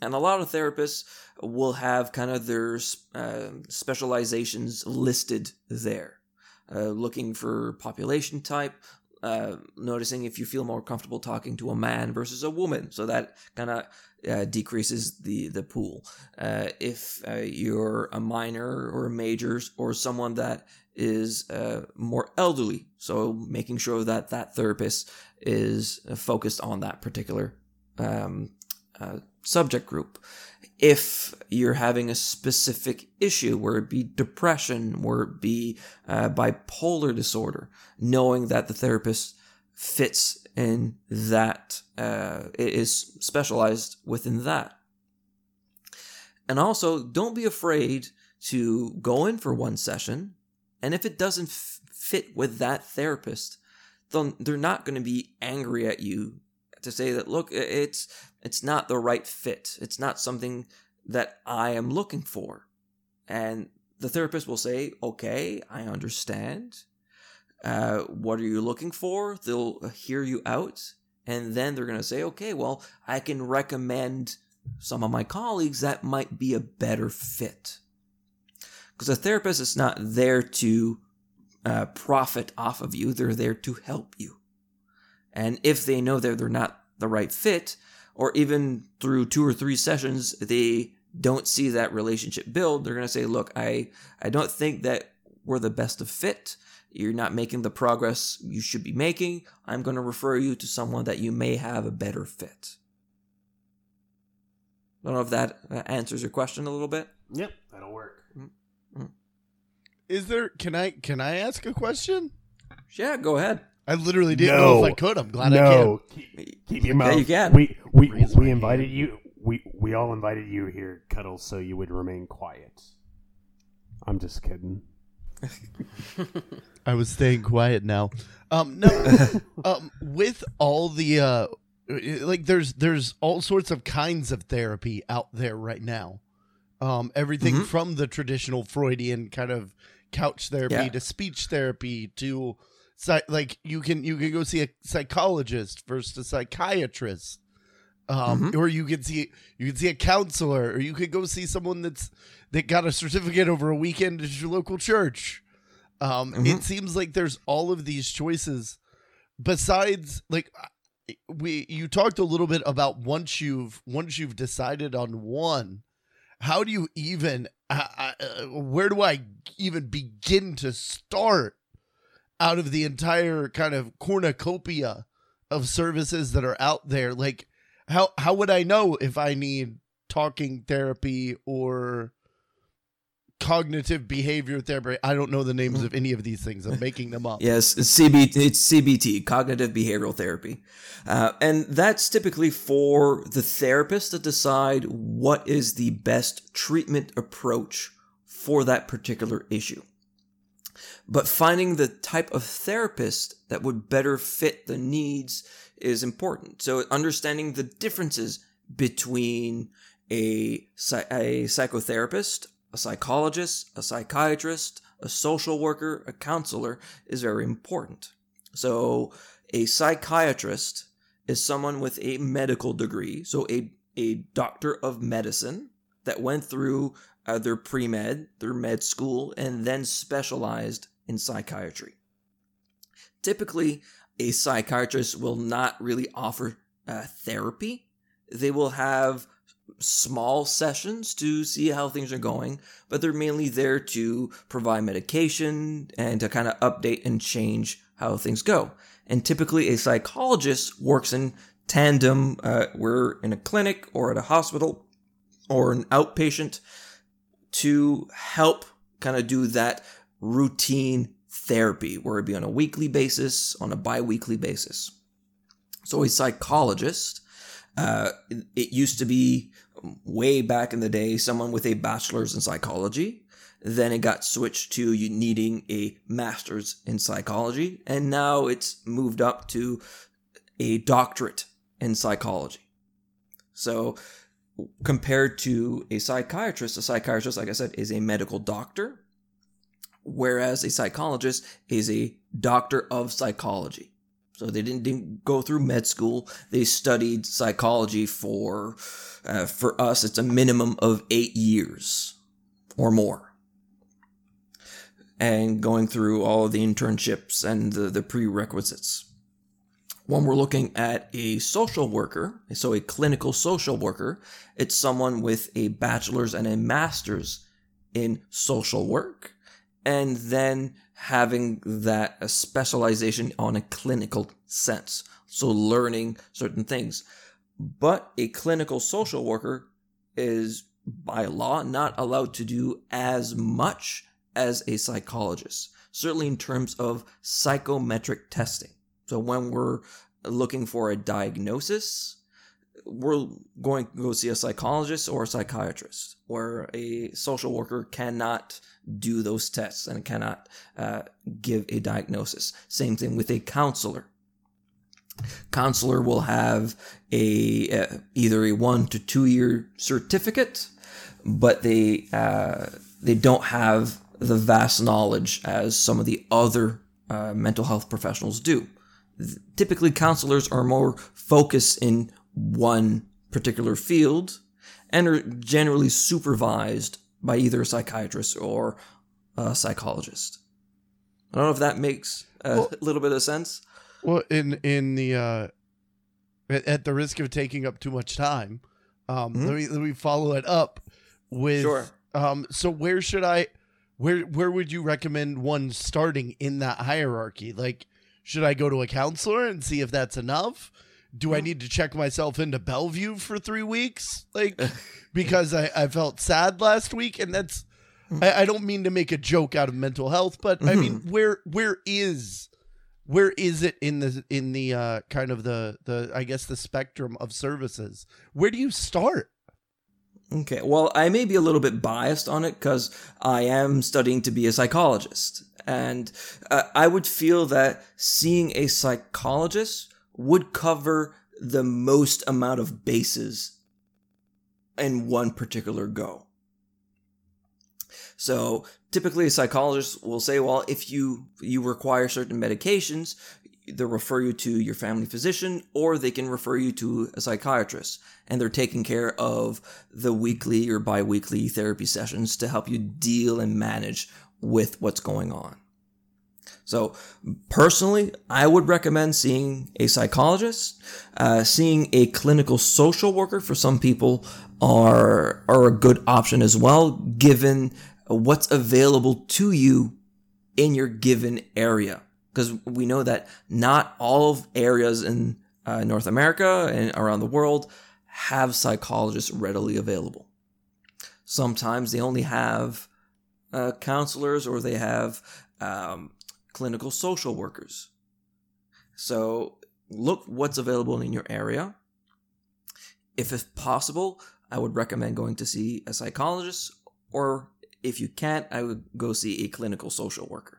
And a lot of therapists will have kind of their uh, specializations listed there, uh, looking for population type, uh, noticing if you feel more comfortable talking to a man versus a woman. So that kind of uh, decreases the, the pool. Uh, if uh, you're a minor or a major or someone that is uh, more elderly, so making sure that that therapist is uh, focused on that particular um, subject group. If you're having a specific issue, where it be depression, where it be bipolar disorder, knowing that the therapist fits in that, uh, is specialized within that. And also, don't be afraid to go in for one session, and if it doesn't f- fit with that therapist, then they're not going to be angry at you to say that look, it's it's not the right fit. It's not something that I am looking for. And the therapist will say, "Okay, I understand. Uh, what are you looking for?" They'll hear you out, and then they're going to say, "Okay, well, I can recommend some of my colleagues that might be a better fit." Because a therapist is not there to uh, profit off of you; they're there to help you. And if they know that they're not the right fit, or even through two or three sessions, they don't see that relationship build, they're going to say, look, I, I don't think that we're the best of fit. You're not making the progress you should be making. I'm going to refer you to someone that you may have a better fit. I don't know if that uh, answers your question a little bit. Yep, that'll work. Is there? Can I? Can I ask a question? Yeah, go ahead. I literally didn't know No. if I could. I'm glad I no, can. keep, keep your Yeah, mouth. you can. We we Raise we my invited you. we we all invited you here, Cuddles, so you would remain quiet. I'm just kidding. *laughs* I was staying quiet now. Um, no, *laughs* um, with all the uh, like, there's there's all sorts of kinds of therapy out there right now. Um, everything Mhm. from the traditional Freudian kind of couch therapy Yeah. to speech therapy to like you can you can go see a psychologist versus a psychiatrist. Um, or you could see you can see a counselor, or you could go see someone that's that got a certificate over a weekend at your local church. Um, Mhm. It seems like there's all of these choices. Besides, like we, you talked a little bit about once you've once you've decided on one, how do you even? Uh, where do I even begin to start out of the entire kind of cornucopia of services that are out there? Like, how how would I know if I need talking therapy or cognitive behavior therapy? I don't know the names of any of these things. I'm making them up. Yes, CBT, it's CBT, cognitive behavioral therapy. Uh, and that's typically for the therapist to decide what is the best treatment approach for that particular issue. But finding the type of therapist that would better fit the needs is important. So understanding the differences between a, a psychotherapist, a psychologist, a psychiatrist, a social worker, a counselor is very important. So a psychiatrist is someone with a medical degree, so a, a doctor of medicine that went through uh, their pre-med, their med school, and then specialized in psychiatry. Typically, a psychiatrist will not really offer uh, therapy. They will have small sessions to see how things are going, but they're mainly there to provide medication and to kind of update and change how things go. And typically, a psychologist works in tandem. Uh, we're in a clinic or at a hospital or an outpatient to help kind of do that routine therapy, where it be on a weekly basis, on a bi weekly basis. So, a psychologist, uh, it- used to be way back in the day someone with a bachelor's in psychology. Then it got switched to you needing a master's in psychology. And now it's moved up to a doctorate in psychology. So, compared to a psychiatrist, a psychiatrist, like I said, is a medical doctor, whereas a psychologist is a doctor of psychology. So they didn't, didn't go through med school. They studied psychology for, uh, for us, it's a minimum of eight years or more. And going through all of the internships and the, the prerequisites. When we're looking at a social worker, so a clinical social worker, it's someone with a bachelor's and a master's in social work, and then having that a specialization on a clinical sense. So learning certain things. But a clinical social worker is by law not allowed to do as much as a psychologist, certainly in terms of psychometric testing. So when we're looking for a diagnosis, we're going to go see a psychologist or a psychiatrist, where a social worker cannot do those tests and cannot uh, give a diagnosis. Same thing with a counselor. Counselor will have a uh, either a one to two year certificate, but they uh, they don't have the vast knowledge as some of the other uh, mental health professionals do. Typically, counselors are more focused in one particular field and are generally supervised by either a psychiatrist or a psychologist. I don't know if that makes a Well- little bit of sense. Well, in in the uh, at, at the risk of taking up too much time, um, Mhm. let me let me follow it up with Sure. um. So where should I, where where would you recommend one starting in that hierarchy? Like, should I go to a counselor and see if that's enough? Do I need to check myself into Bellevue for three weeks? Like, *laughs* because I, I felt sad last week, and that's I, I don't mean to make a joke out of mental health, but I mean where where is where is it in the in the uh, kind of the the I guess the spectrum of services? Where do you start? Okay, well, I may be a little bit biased on it because I am studying to be a psychologist. And uh, I would feel that seeing a psychologist would cover the most amount of bases in one particular go. So typically a psychologist will say, well, if you, you require certain medications, they'll refer you to your family physician or they can refer you to a psychiatrist and they're taking care of the weekly or bi-weekly therapy sessions to help you deal and manage with what's going on so personally i would recommend seeing a psychologist uh, seeing a clinical social worker for some people are are a good option as well given what's available to you in your given area because we know that not all areas in uh, North America and around the world have psychologists readily available. Sometimes they only have uh, counselors or they have um, clinical social workers. So look what's available in your area. If it's possible, I would recommend going to see a psychologist, or if you can't, I would go see a clinical social worker.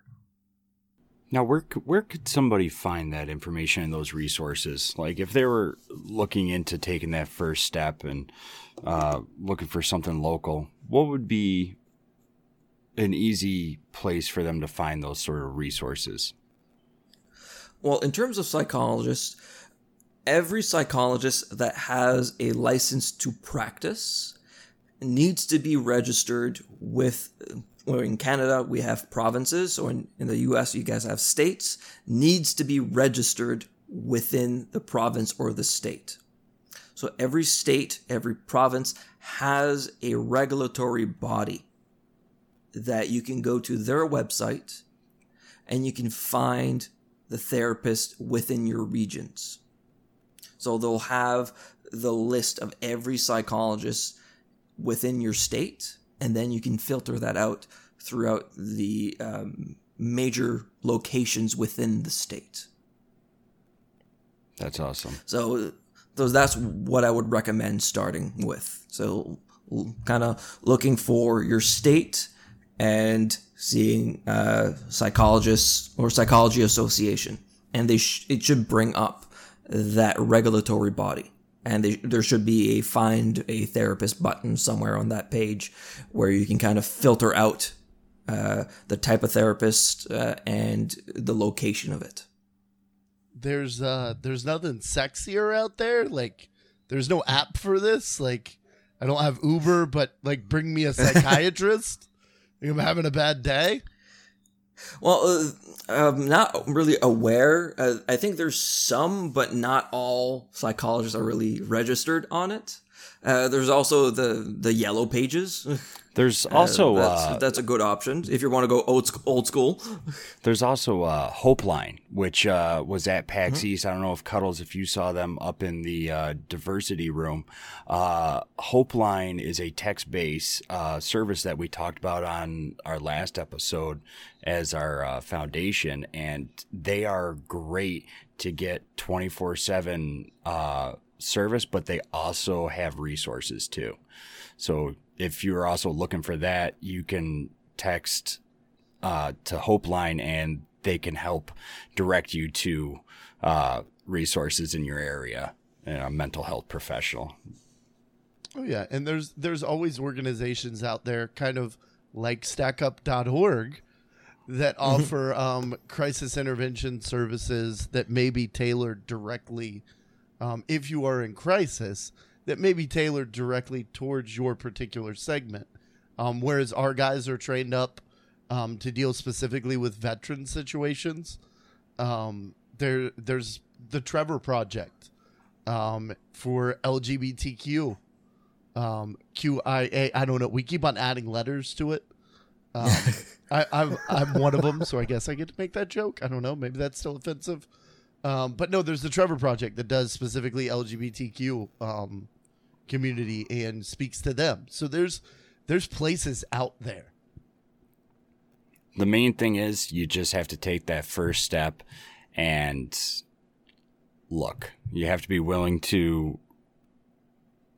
Now, where where could somebody find that information and those resources? Like, if they were looking into taking that first step and uh, looking for something local, what would be an easy place for them to find those sort of resources? Well, in terms of psychologists, every psychologist that has a license to practice needs to be registered with well, in Canada, we have provinces, or in, in the US, you guys have states, needs to be registered within the province or the state. So every state, every province has a regulatory body that you can go to their website and you can find the therapist within your regions. So they'll have the list of every psychologist within your state and then you can filter that out throughout the um, major locations within the state. That's awesome. So, so that's what I would recommend starting with. So, kind of looking for your state and seeing uh, psychologists or psychology association, and they sh- it should bring up that regulatory body and they, there should be a find a therapist button somewhere on that page where you can kind of filter out uh, the type of therapist uh, and the location of it. There's uh there's nothing sexier out there. Like there's no app for this. Like I don't have Uber, but like bring me a *laughs* psychiatrist. I'm having a bad day. Well, uh, I'm not really aware. Uh, I think there's some, but not all psychologists are really registered on it. Uh, there's also the the yellow pages. *laughs* There's also that's, uh, that's, a good option if you want to go old old school. *laughs* There's also uh, Hope Line, which uh, was at PAX mm-hmm. East. I don't know if Cuddles, if you saw them up in the uh, diversity room. Uh, Hope Line is a text based uh, service that we talked about on our last episode as our uh, foundation, and they are great to get 24 7 service, but they also have resources too. So if you're also looking for that, you can text uh, to Hopeline and they can help direct you to uh, resources in your area and a mental health professional. Oh yeah, and there's there's always organizations out there, kind of like StackUp.org, that mm-hmm. offer um, crisis intervention services that may be tailored directly um, if you are in crisis that may be tailored directly towards your particular segment. Um, whereas our guys are trained up um, to deal specifically with veteran situations. Um, there, there's the Trevor Project um, for LGBTQ, um, QIA. I don't know. We keep on adding letters to it. Um, *laughs* I, I'm I'm one of them, so I guess I get to make that joke. I don't know. Maybe that's still offensive. Um, but no, there's the Trevor Project that does specifically LGBTQ um, community and speaks to them. So there's there's places out there. The main thing is you just have to take that first step And look, you have to be willing to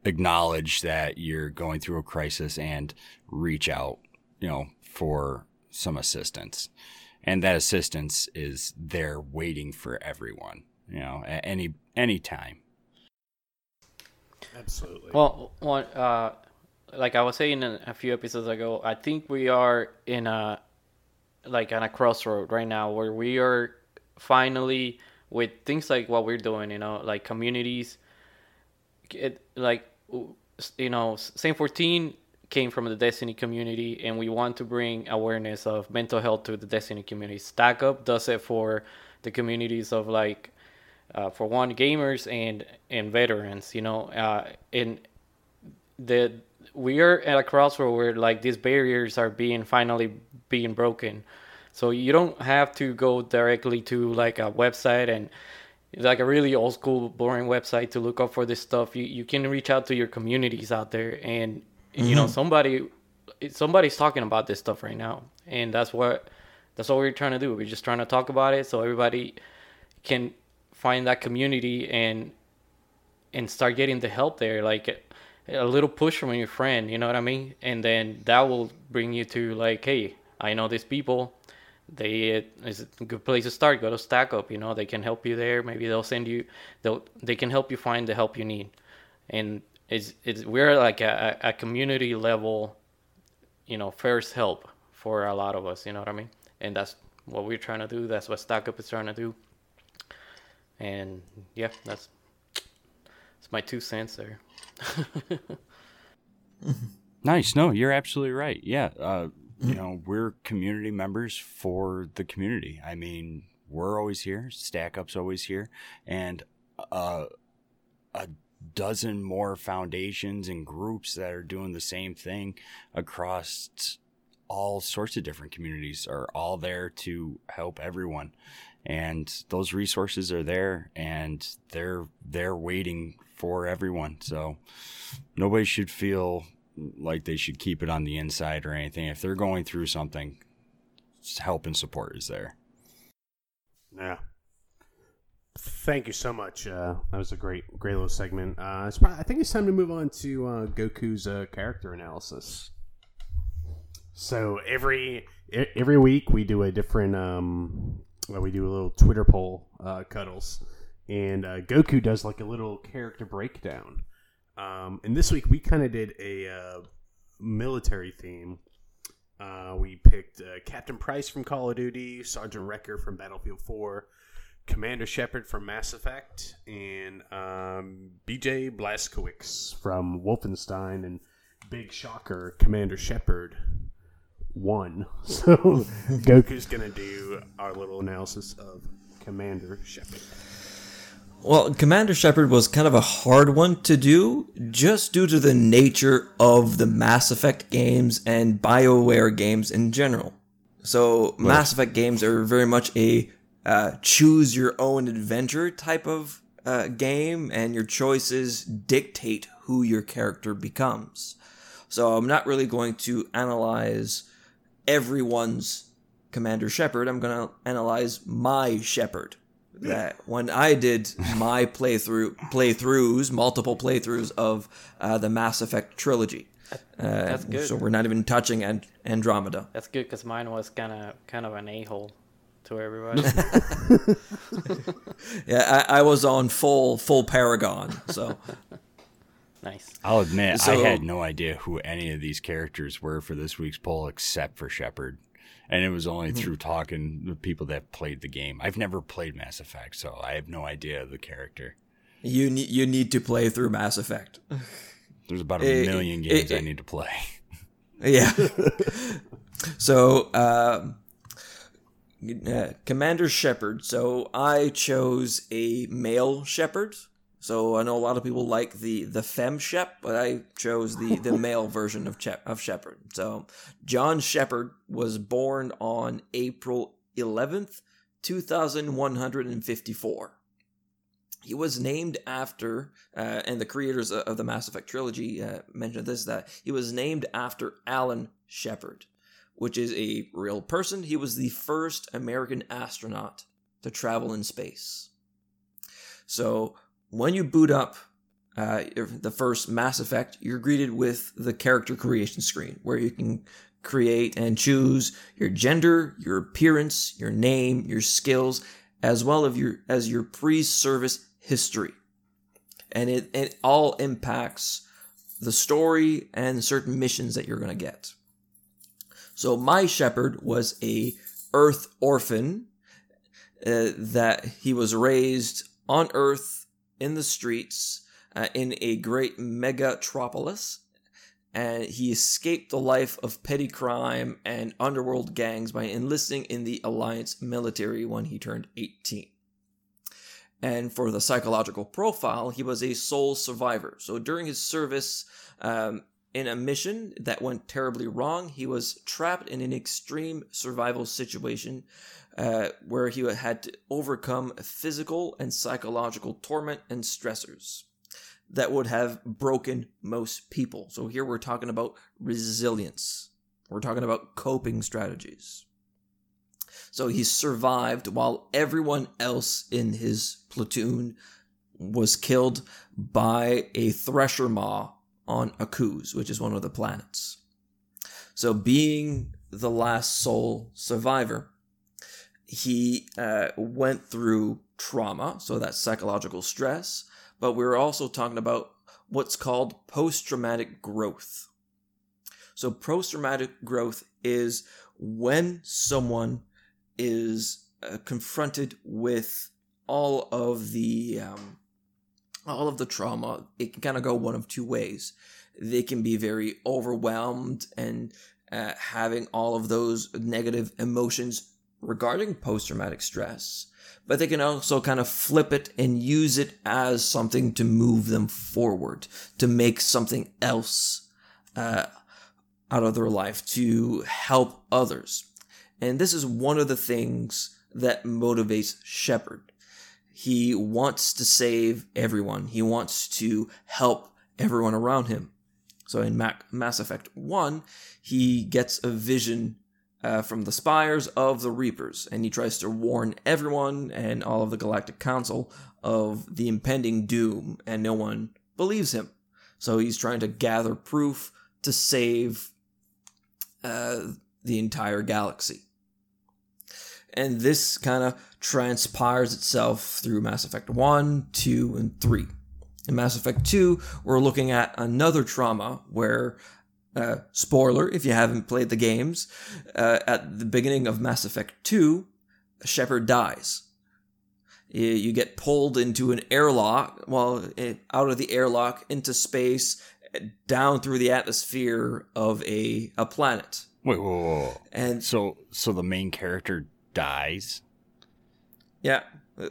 acknowledge that you're going through a crisis and reach out, you know, for some assistance. And that assistance is there waiting for everyone, you know, at any any time. Absolutely. Well, one, uh, like I was saying a, a few episodes ago, I think we are in a like on a crossroad right now where we are finally with things like what we're doing, you know, like communities. It like you know, Saint 14 came from the Destiny community, and we want to bring awareness of mental health to the Destiny community. Stack Up does it for the communities of like, uh, for one, gamers and and veterans. You know, uh, and the we are at a crossroad where like these barriers are being finally being broken. So you don't have to go directly to like a website and like a really old school boring website to look up for this stuff. You you can reach out to your communities out there and mm-hmm. you know somebody somebody's talking about this stuff right now. And that's what that's what we're trying to do. We're just trying to talk about it so everybody can find that community and and start getting the help there like a little push from your friend, you know what I mean? And then that will bring you to like, hey, I know these people. They is a good place to start. Go to Stack Up, you know, they can help you there. Maybe they'll send you, they'll they can help you find the help you need. And it's it's we're like a, a community level, you know, first help for a lot of us. You know what I mean? And that's what we're trying to do. That's what Stack Up is trying to do. And yeah, that's it's my two cents there. *laughs* nice. No, you're absolutely right. Yeah. Uh, you know, we're community members for the community. I mean, we're always here. Stack Up's always here. And uh, a dozen more foundations and groups that are doing the same thing across all sorts of different communities are all there to help everyone and those resources are there and they're they're waiting for everyone. So nobody should feel like they should keep it on the inside or anything. If they're going through something, help and support is there. Yeah. Thank you so much. Uh, that was a great, great little segment. Uh, probably, I think it's time to move on to uh, Goku's uh, character analysis. So every every week we do a different. Um, well, we do a little Twitter poll, uh, cuddles, and uh, Goku does like a little character breakdown. Um, and this week we kind of did a military theme. We picked Captain Price from Call of Duty, Sergeant Recker from Battlefield 4, Commander Shepard from Mass Effect, and um, BJ Blazkowicz from Wolfenstein, and big shocker, Commander Shepard won. *laughs* So Goku's gonna do our little analysis of Commander Shepard. Well, Commander Shepard was kind of a hard one to do just due to the nature of the Mass Effect games and BioWare games in general. So, Mass Effect games are very much a uh, choose your own adventure type of uh, game, and your choices dictate who your character becomes. So, I'm not really going to analyze everyone's Commander Shepard. I'm going to analyze my Shepard that when I did *laughs* my playthrough playthroughs, multiple playthroughs of uh, the Mass Effect trilogy. Uh, That's good. So we're not even touching and- Andromeda. That's good because mine was kind of kind of an a hole to everybody. *laughs* yeah, I, I, was on full full Paragon. So nice. I'll admit so, I had no idea who any of these characters were for this week's poll except for Shepard and it was only mm-hmm. through talking with people that played the game. I've never played Mass Effect, so I have no idea of the character. You need you need to play through Mass Effect. *laughs* There's about a it, million games it, it, I need to play. *laughs* Yeah. so, uh, uh, Commander Shepard. So I chose a male Shepard so I know a lot of people like the the fem shep, but I chose the the *laughs* male version of Shep, of Shepard. So John Shepard was born on April 11th, 2154. He was named after, uh, and the creators of the Mass Effect trilogy uh, mentioned this that he was named after Alan Shepard, which is a real person. He was the first American astronaut to travel in space. So when you boot up uh, the first Mass Effect, you're greeted with the character creation screen where you can create and choose your gender, your appearance, your name, your skills, as well as your as your pre-service history. And it, it all impacts the story and certain missions that you're going to get. So my Shepard was a Earth orphan uh, that he was raised on Earth in the streets uh, in a great megatropolis. And he escaped the life of petty crime and underworld gangs by enlisting in the Alliance military when he turned 18. And for the psychological profile, he was a sole survivor. So during his service um, in a mission that went terribly wrong, he was trapped in an extreme survival situation uh, where he had to overcome physical and psychological torment and stressors that would have broken most people. So here we're talking about resilience. We're talking about coping strategies. So he survived while everyone else in his platoon was killed by a thresher maw on Akuze, which is one of the planets. So being the last sole survivor, he uh, went through trauma, so that's psychological stress, but we are also talking about what's called post traumatic growth. So, post traumatic growth is when someone is uh, confronted with all of the um, all of the trauma. It can kind of go one of two ways. They can be very overwhelmed and uh, having all of those negative emotions regarding post traumatic stress, but they can also kind of flip it and use it as something to move them forward, to make something else uh, out of their life, to help others. And this is one of the things that motivates Shepard. He wants to save everyone. He wants to help everyone around him. So in Mass Effect 1, he gets a vision uh, from the spires of the Reapers, and he tries to warn everyone and all of the Galactic Council of the impending doom, and no one believes him. So he's trying to gather proof to save uh, the entire galaxy. And this kind of transpires itself through Mass Effect 1, 2, and 3. In Mass Effect 2, we're looking at another trauma where uh, spoiler if you haven't played the games, uh, at the beginning of Mass Effect 2, Shepard dies. You get pulled into an airlock, well, eh, out of the airlock into space, down through the atmosphere of a, a planet. Wait, whoa, whoa, whoa. And So, so the main character dies. Yeah,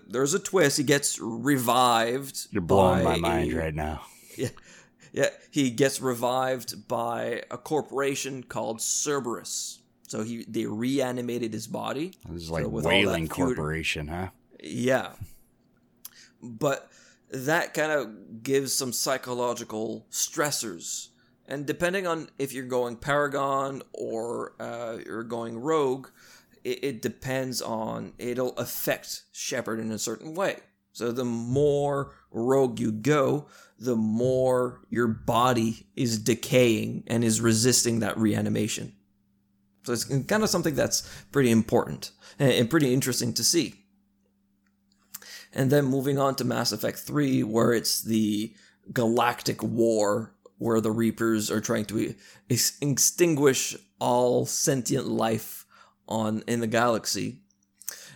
there's a twist. He gets revived. You're blowing by my mind a- right now. *laughs* Yeah, yeah. He gets revived by a corporation called Cerberus. So he they reanimated his body. This is So like with Weyland Corporation, huh? Yeah. But that kind of gives some psychological stressors. And depending on if you're going Paragon or uh, you're going Rogue, it, it depends on, it'll affect Shepard in a certain way. So the more Rogue you go, the more your body is decaying and is resisting that reanimation. So it's kind of something that's pretty important and pretty interesting to see. And then moving on to Mass Effect 3, where it's the galactic war, where the Reapers are trying to ex- extinguish all sentient life on in the galaxy.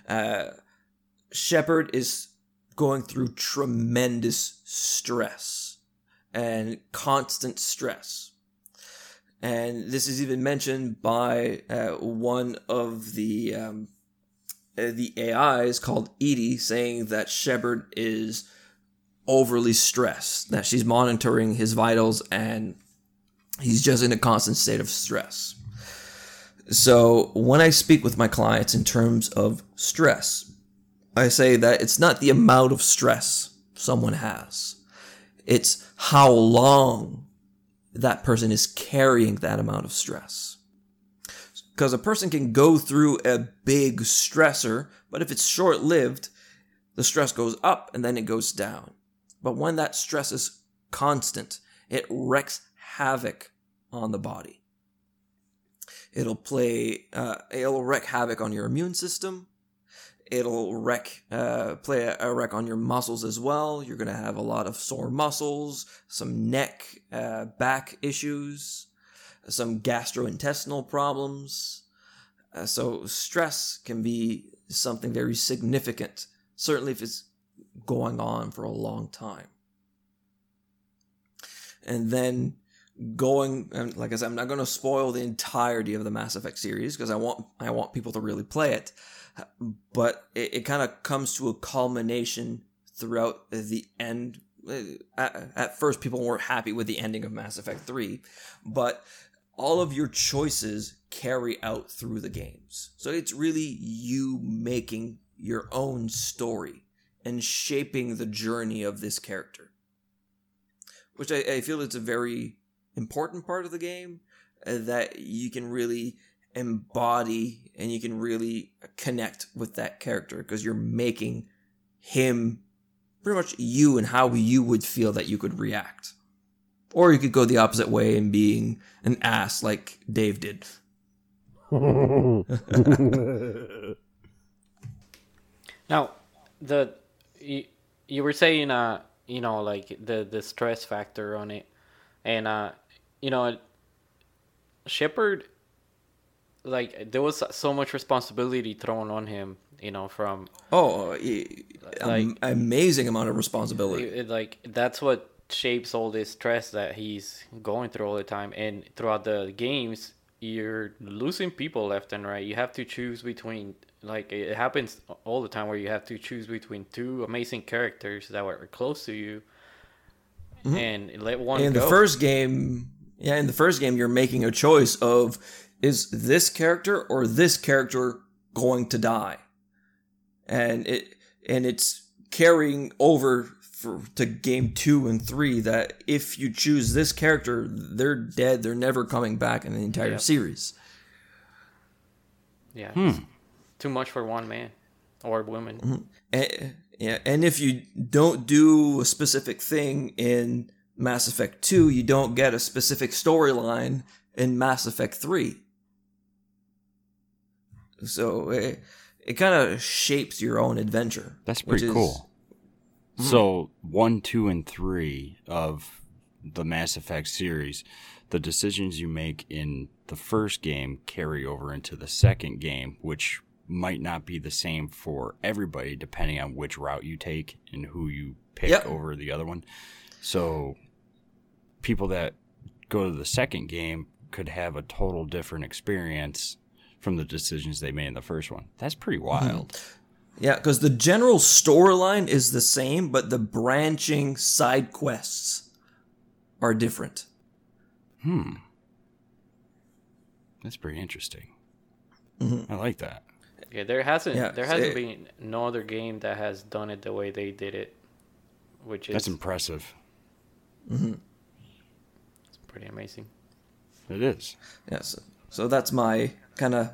Uh, Shepard is going through tremendous stress and constant stress. And this is even mentioned by uh, one of the um, uh, the AIs called EDI saying that Shepard is overly stressed, that she's monitoring his vitals and he's just in a constant state of stress. So when I speak with my clients in terms of stress, I say that it's not the amount of stress someone has, it's how long that person is carrying that amount of stress. because a person can go through a big stressor, but if it's short lived, the stress goes up and then it goes down. But when that stress is constant, it wreaks havoc on the body. It'll play, uh, it'll wreak havoc on your immune system. It'll wreck, uh, play a, a wreck on your muscles as well. You're gonna have a lot of sore muscles, some neck, uh, back issues, some gastrointestinal problems. Uh, so stress can be something very significant, certainly if it's going on for a long time. And then going like I said, I'm not going to spoil the entirety of the Mass Effect series because I want I want people to really play it. But it, it kind of comes to a culmination throughout the end. Uh, at, at first, people weren't happy with the ending of Mass Effect 3, but all of your choices carry out through the games. So it's really you making your own story and shaping the journey of this character. Which I, I feel it's a very important part of the game uh, that you can really embody and you can really connect with that character because you're making him pretty much you and how you would feel that you could react. Or you could go the opposite way and being an ass like Dave did. *laughs* Now, the you, you were saying uh you know like the the stress factor on it, and uh you know Shepard like there was so much responsibility thrown on him you know from Oh, oh e- Like- am- amazing amount of responsibility. it, it, like that's what shapes all this stress that he's going through all the time. And throughout the games you're losing people left and right. You have to choose between like it happens all the time where you have to choose between two amazing characters that were close to you mm-hmm. and let one in the first game yeah in the first game you're making a choice of is this character or this character going to die? And it and it's carrying over for to game two and three that if you choose this character they're dead they're never coming back in the entire Yeah. series. Yeah it's hmm. too much for one man or woman. Mm-hmm. And, yeah, and if you don't do a specific thing in Mass Effect 2, you don't get a specific storyline in Mass Effect 3. So it, it kind of shapes your own adventure. That's pretty is- cool. Hmm. So one, two, and three of the Mass Effect series, the decisions you make in the first game carry over into the second game, which might not be the same for everybody depending on which route you take and who you pick Yep. over the other one. So people that go to the second game could have a total different experience from the decisions they made in the first one. That's pretty mm-hmm. wild. Yeah, because the general storyline is the same, but the branching side quests are different. Hmm. That's pretty interesting. Mm-hmm. I like that. yeah there hasn't Yeah, there hasn't it- been no other game that has done it the way they did it which is That's impressive. Mm-hmm. Pretty amazing It is. Yes. So that's my kind of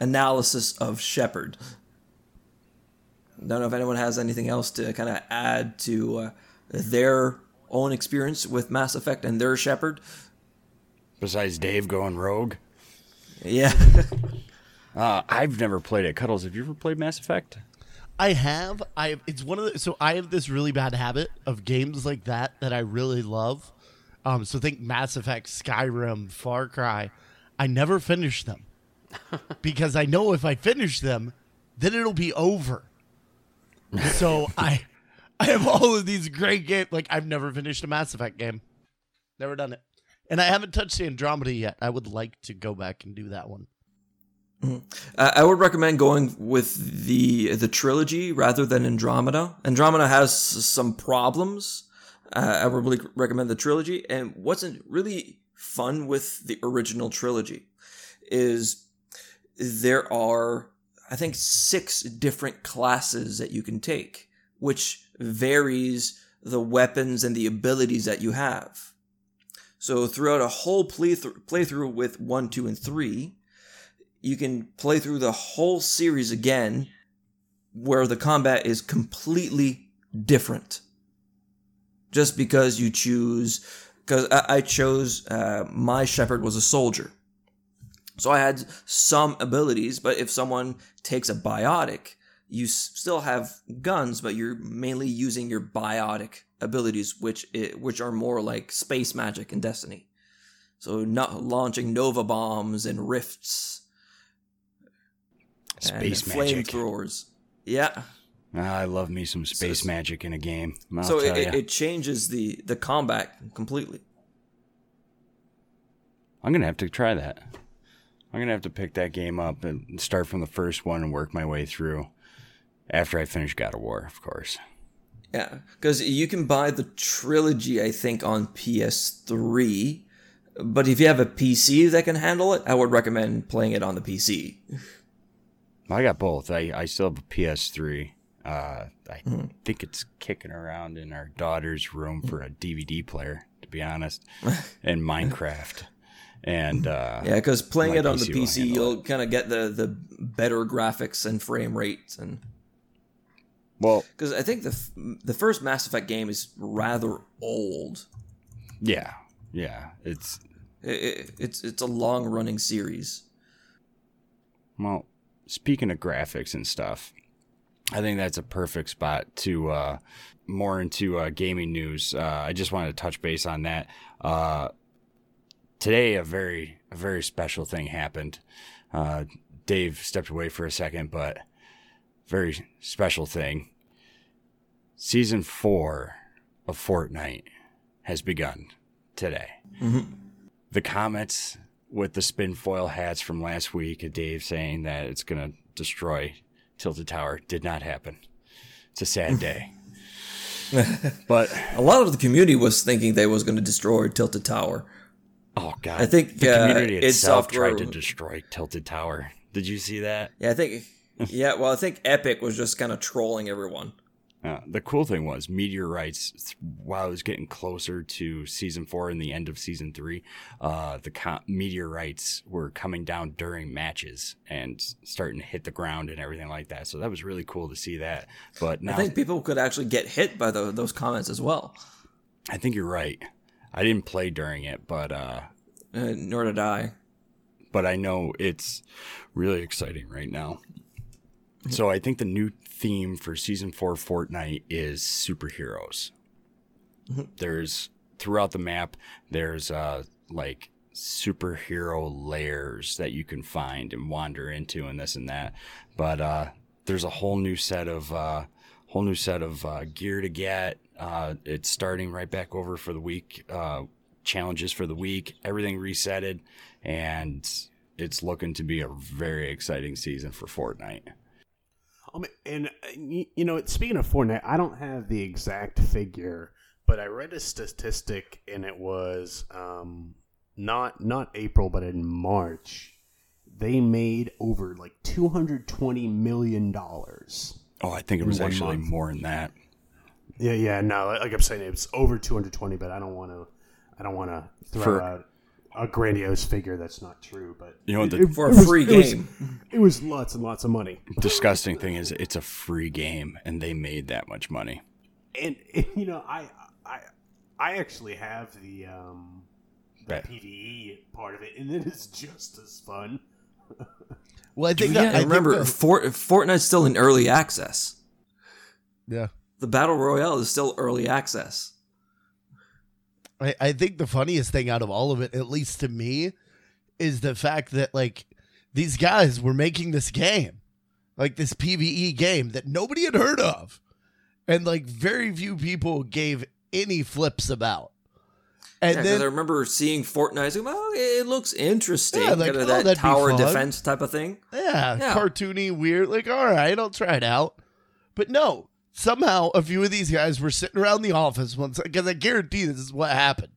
analysis of Shepard. Don't know if anyone has anything else to kind of add to uh, their own experience with Mass Effect and their Shepard. Besides Dave going rogue, Yeah. *laughs* uh, I've never played it. Cuddles, have you ever played Mass Effect? I have. I have, it's one of the so I have this really bad habit of games like that that I really love. Um, so think Mass Effect, Skyrim, Far Cry. I never finish them *laughs* because I know if I finish them, then it'll be over. so *laughs* I, I have all of these great games. Like I've never finished a Mass Effect game, never done it, and I haven't touched Andromeda yet. I would like to go back and do that one. I I would recommend going with the the trilogy rather than Andromeda. Andromeda has some problems. Uh, I would really recommend the trilogy. And what's really fun with the original trilogy is there are, I think, six different classes that you can take, which varies the weapons and the abilities that you have. So throughout a whole playthrough, playthrough with one, two, and three, you can play through the whole series again where the combat is completely different. Just because you choose, because I, I chose uh, my Shepard was a soldier. So I had some abilities, but if someone takes a biotic, you s- still have guns, but you're mainly using your biotic abilities, which i which are more like space magic in Destiny. So not launching nova bombs and rifts, Space and magic. flamethrowers. Yeah. Ah, I love me some space it's- magic in a game. I'll so it, it, it changes the the combat completely. I'm gonna have to try that. I'm gonna have to pick that game up and start from the first one and work my way through. After I finish God of War, of course. Yeah, because you can buy the trilogy, I think, on PS3. But if you have a PC that can handle it, I would recommend playing it on the PC. I got both. I, I still have a PS3. Uh, I Hmm. think it's kicking around in our daughter's room for a DVD player, to be honest, *laughs* and Minecraft. And uh, Yeah, because playing it on the PC will PC, you'll kind of get the the better graphics and frame rates, and well, because I think the f- the first Mass Effect game is rather old. yeah, yeah. It's I i it's it's a long running series. Well, speaking of graphics and stuff, I think that's a perfect spot to uh, more into uh, gaming news. Uh, I just wanted to touch base on that. Uh, today, a very a very special thing happened. Uh, Dave stepped away for a second, but very special thing. Season four of Fortnite has begun today. The comments with the spin foil hats from last week, Dave saying that it's going to destroy Tilted Tower did not happen. It's a sad day. *laughs* but A lot of the community was thinking they was going to destroy Tilted Tower. oh god, I think, the uh, community id itself tried to destroy Tilted Tower. Did you see that? Yeah, I think. *laughs* Yeah, well, I think Epic was just kind of trolling everyone. Uh, the cool thing was meteorites. While it was getting closer to season four and the end of season three, uh, the co- meteorites were coming down during matches and starting to hit the ground and everything like that. So that was really cool to see that. But now I think people could actually get hit by tho- those comments as well. I think you're right. I didn't play during it, but uh, Uh, nor did I. but I know it's really exciting right now. So I think the new theme for season four Fortnite is superheroes. There's throughout the map. There's uh like superhero layers that you can find and wander into and this and that. But uh, there's a whole new set of uh, whole new set of uh, gear to get. Uh, it's starting right back over for the week. Uh, challenges for the week. Everything resetted, and it's looking to be a very exciting season for Fortnite. Um, and uh, you know, speaking of Fortnite, I don't have the exact figure, but I read a statistic, and it was um, not not April, but in March, they made over like two hundred twenty million dollars. Oh, I think it was actually month. more than that. Yeah, yeah, no, like I'm saying, it's over two hundred twenty, but I don't want to, I don't want to throw For- out a grandiose figure that's not true. But You know, the- it- For a it was- free it was- game. it was lots and lots of money. Disgusting thing is, it's a free game, and they made that much money. and, and, you know i i i actually have the um the Bet. pve part of it and it is just as fun *laughs* Well, I think Yeah, that, I I think remember that- Fort, Fortnite's still in early access. yeah. The battle royale is still early access. I, I think the funniest thing out of all of it, at least to me, is the fact that like these guys were making this game, like this PVE game that nobody had heard of, and like very few people gave any flips about. And Yeah, then I remember seeing Fortnite. Like, well, it looks interesting. Yeah, like, kind of oh, that tower defense type of thing. yeah, Yeah. cartoony, weird. Like, all right, I'll try it out. But no, somehow a few of these guys were sitting around the office once because I guarantee this is what happened.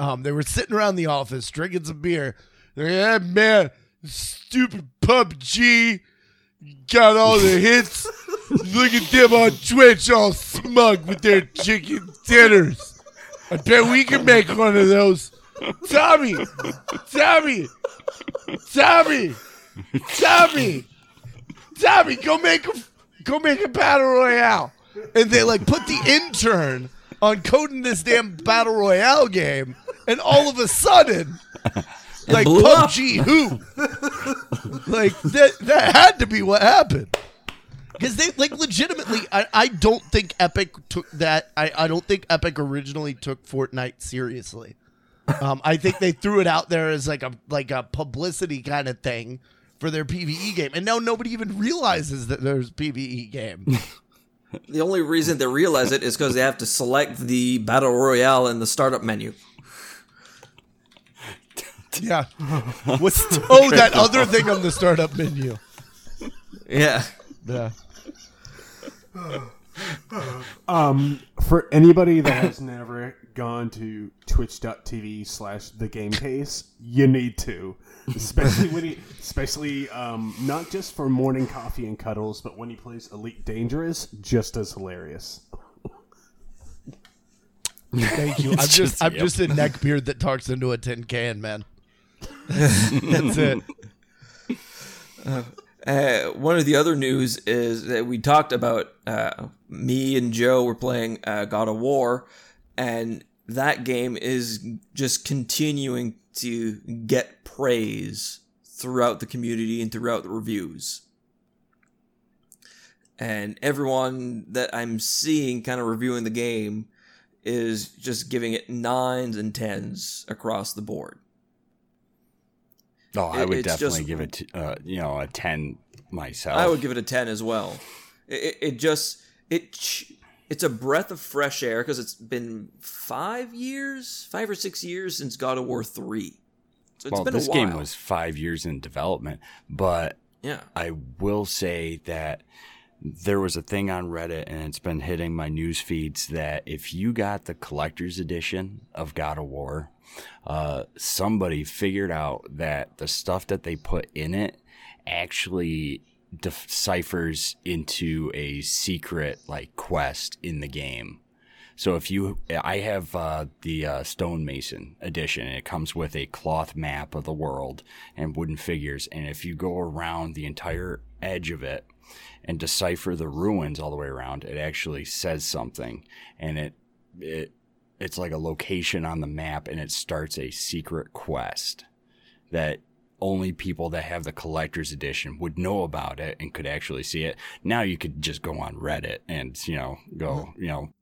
Um, they were sitting around the office drinking some beer. They're like, yeah, man, stupid PUBG got all the hits. Look at them on Twitch, all smug with their chicken dinners. I bet we can make one of those. Tommy, Tommy, Tommy. Tommy, Tommy, go make a go make a battle royale, and they like put the intern on coding this damn battle royale game, and all of a sudden, like. PUBG, who, like that that had to be what happened. Because they like legitimately, I, I don't think Epic took that. I, I don't think Epic originally took Fortnite seriously. Um, I think they threw it out there as like a like a publicity kind of thing for their PVE game, and now nobody even realizes that there's PVE game. *laughs* The only reason they realize it is because they have to select the battle royale in the startup menu. yeah. *laughs* What's oh that other thing on the startup menu? Yeah. Yeah. *sighs* Um, for anybody that has never gone to twitch.tv slash the game case, you need to. Especially when he especially um not just for morning coffee and cuddles, but when he plays Elite Dangerous, just as hilarious. Thank you. *laughs* I'm just, Just- I'm yep. just a neckbeard that talks into a tin can, man. *laughs* That's it. Uh, one of the other news is that we talked about uh, me and Joe were playing uh, God of War, and that game is just continuing to get praise throughout the community and throughout the reviews. And everyone that I'm seeing kind of reviewing the game is just giving it nines and tens across the board. Oh, I would it's definitely just- give it, uh, you know, a ten myself. I would give it a ten as well. It, it, just it ch- it's a breath of fresh air because it's been five years, five or six years since God of War three. So it's well, been this a while. This game was five years in development, but yeah. I will say that there was a thing on Reddit, and it's been hitting my news feeds that if you got the collector's edition of God of War, uh, somebody figured out that the stuff that they put in it actually deciphers into a secret like quest in the game. So if you, I have uh, the uh, stonemason edition. And it comes with a cloth map of the world and wooden figures. And if you go around the entire edge of it and decipher the ruins all the way around, it actually says something, and it it it's like a location on the map, and it starts a secret quest that only people that have the collector's edition would know about it and could actually see it. Now you could just go on Reddit and you know go you know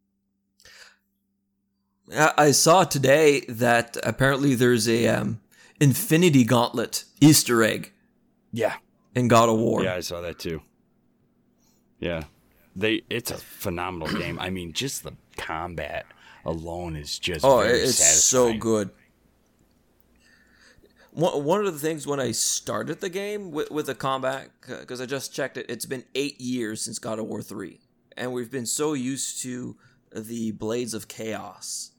I saw today that apparently there's a um, Infinity Gauntlet Easter egg yeah in God of War. Yeah, I saw that too. Yeah. They it's a phenomenal game. I mean, just the combat alone is just Oh, very it's so good. One, one of the things when I started the game with, with the combat, because uh, I just checked it, it's been eight years since God of War 3. And we've been so used to the Blades of Chaos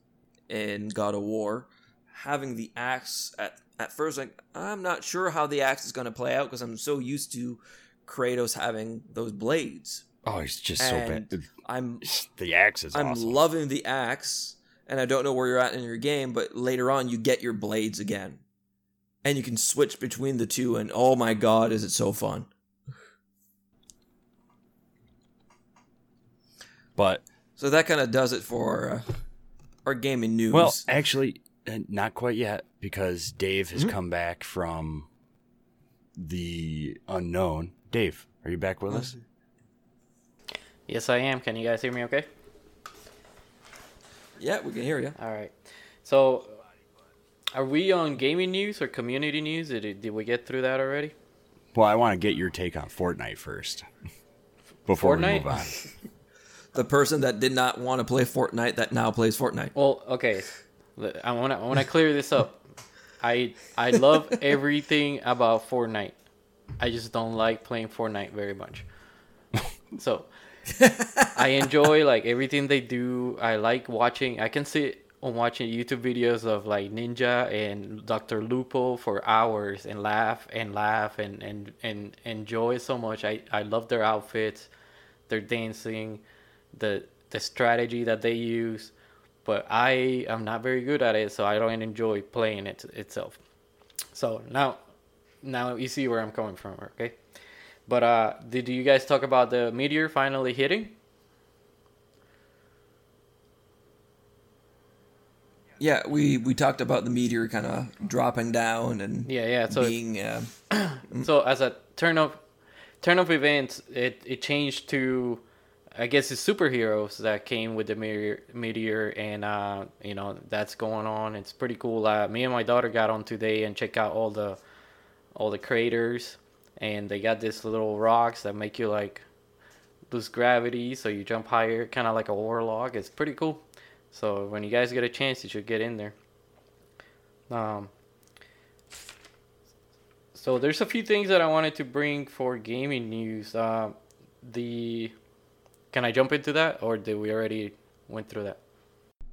in God of War. Having the axe at, at first, like, I'm not sure how the axe is going to play out because I'm so used to Kratos having those blades. Oh, it's just so bad. I'm *laughs* The axe is I'm awesome. loving the axe, and I don't know where you're at in your game, but later on you get your blades again. And you can switch between the two, and oh my god, is it so fun! but So that kind of does it for uh, our gaming news. well, actually, uh, not quite yet because Dave Mm-hmm. has come back from the unknown. Dave, are you back with us? Yes, I am. Can you guys hear me okay? yeah, we can hear you. All right. So, are we on gaming news or community news? Did, did we get through that already? Well, I want to get your take on Fortnite first *laughs* before we move on. *laughs* The person that did not want to play Fortnite that now plays Fortnite. Well, okay. L- I want to I want to clear this up. I I love everything about Fortnite. I just don't like playing Fortnite very much. So, *laughs* I enjoy like everything they do. I like watching. I can sit on watching YouTube videos of like Ninja and Dr. Lupo for hours and laugh and laugh and and and enjoy so much. I I love their outfits, their dancing, the the strategy that they use. But I am not very good at it, so I don't enjoy playing it itself. So now, now you see where I'm coming from, okay? But uh, did you guys talk about the meteor finally hitting? Yeah, we we talked about the meteor kind of dropping down and Yeah, yeah. So being uh, *clears throat* so as a turn of turn of events, it it changed to I guess the superheroes that came with the meteor, meteor and uh, you know that's going on. It's pretty cool. Uh, me and my daughter got on today and check out all the all the craters, and they got these little rocks that make you like lose gravity, so you jump higher, kind of like a warlock. It's pretty cool. So when you guys get a chance, you should get in there. Um, so there's a few things that I wanted to bring for gaming news. Uh, the can I jump into that, or did we already went through that?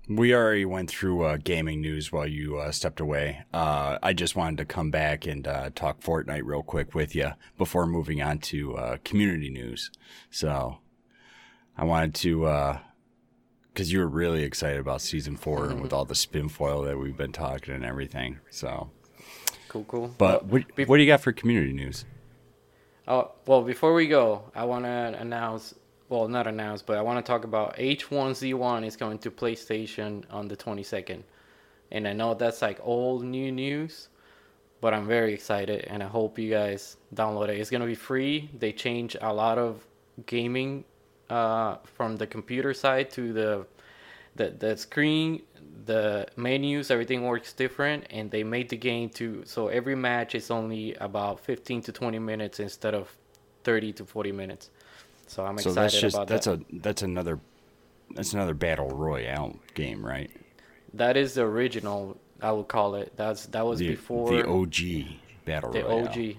We already went through uh, gaming news while you uh, stepped away. Uh, I just wanted to come back and uh, talk Fortnite real quick with you before moving on to uh, community news. So I wanted to, because you were really excited about season 4 and with mm-hmm. all the spin foil that we've been talking and everything. So, Cool, cool. but Well, what, what do you got for community news? Oh, well, before we go, I want to announce, well, not announce, but I want to talk about H1Z1 is coming to PlayStation on the 22nd. And I know that's like old new news, but I'm very excited and I hope you guys download it. It's going to be free. They change a lot of gaming uh, from the computer side to the the the screen, the menus, everything works different, and they made the game to so every match is only about 15 to 20 minutes instead of 30 to 40 minutes. So I'm So excited that's just about that's that. a that's another that's another battle royale game, right? that is the original. I would call it. That's that was The, before the OG battle the royale. OG,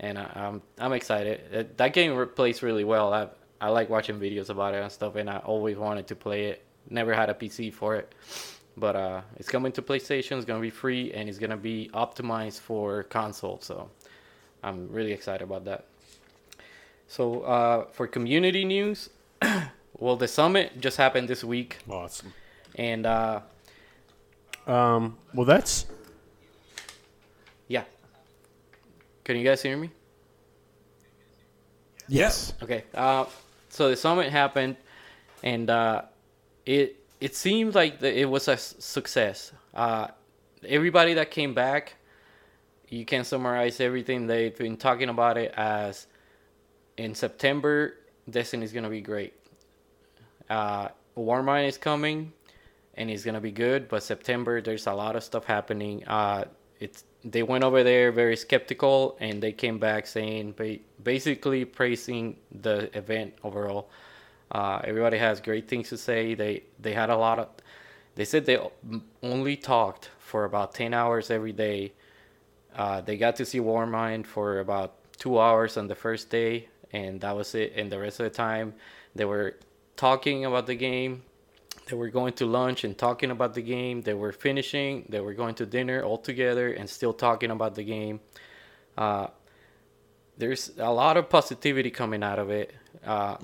and I, I'm I'm excited. That- game plays really well. I I like watching videos about it and stuff, and I always wanted to play it. Never had a PC for it, but uh, it's coming to PlayStation. It's gonna be free, and it's gonna be optimized for console. So I'm really excited about that. So uh, for community news, *clears throat* well, the summit just happened this week, Awesome. and uh, Um, well, that's yeah. Can you guys hear me? yes. Okay. Uh, so the summit happened, and uh, it it seemed like the, it was a success. Uh, everybody that came back, you can summarize everything they've been talking about it as in September, Destiny is gonna be great. Uh, Warmind is coming, and it's gonna be good. But September, there's a lot of stuff happening. Uh, it's they went over there very skeptical, and they came back saying ba- basically praising the event overall. Uh, everybody has great things to say. They they had a lot of. They said they only talked for about ten hours every day. Uh, they got to see Warmind for about two hours on the first day, and that was it. And the rest of the time, they were talking about the game. They were going to lunch and talking about the game. They were finishing. They were going to dinner all together and still talking about the game. Uh, there's a lot of positivity coming out of it. Uh,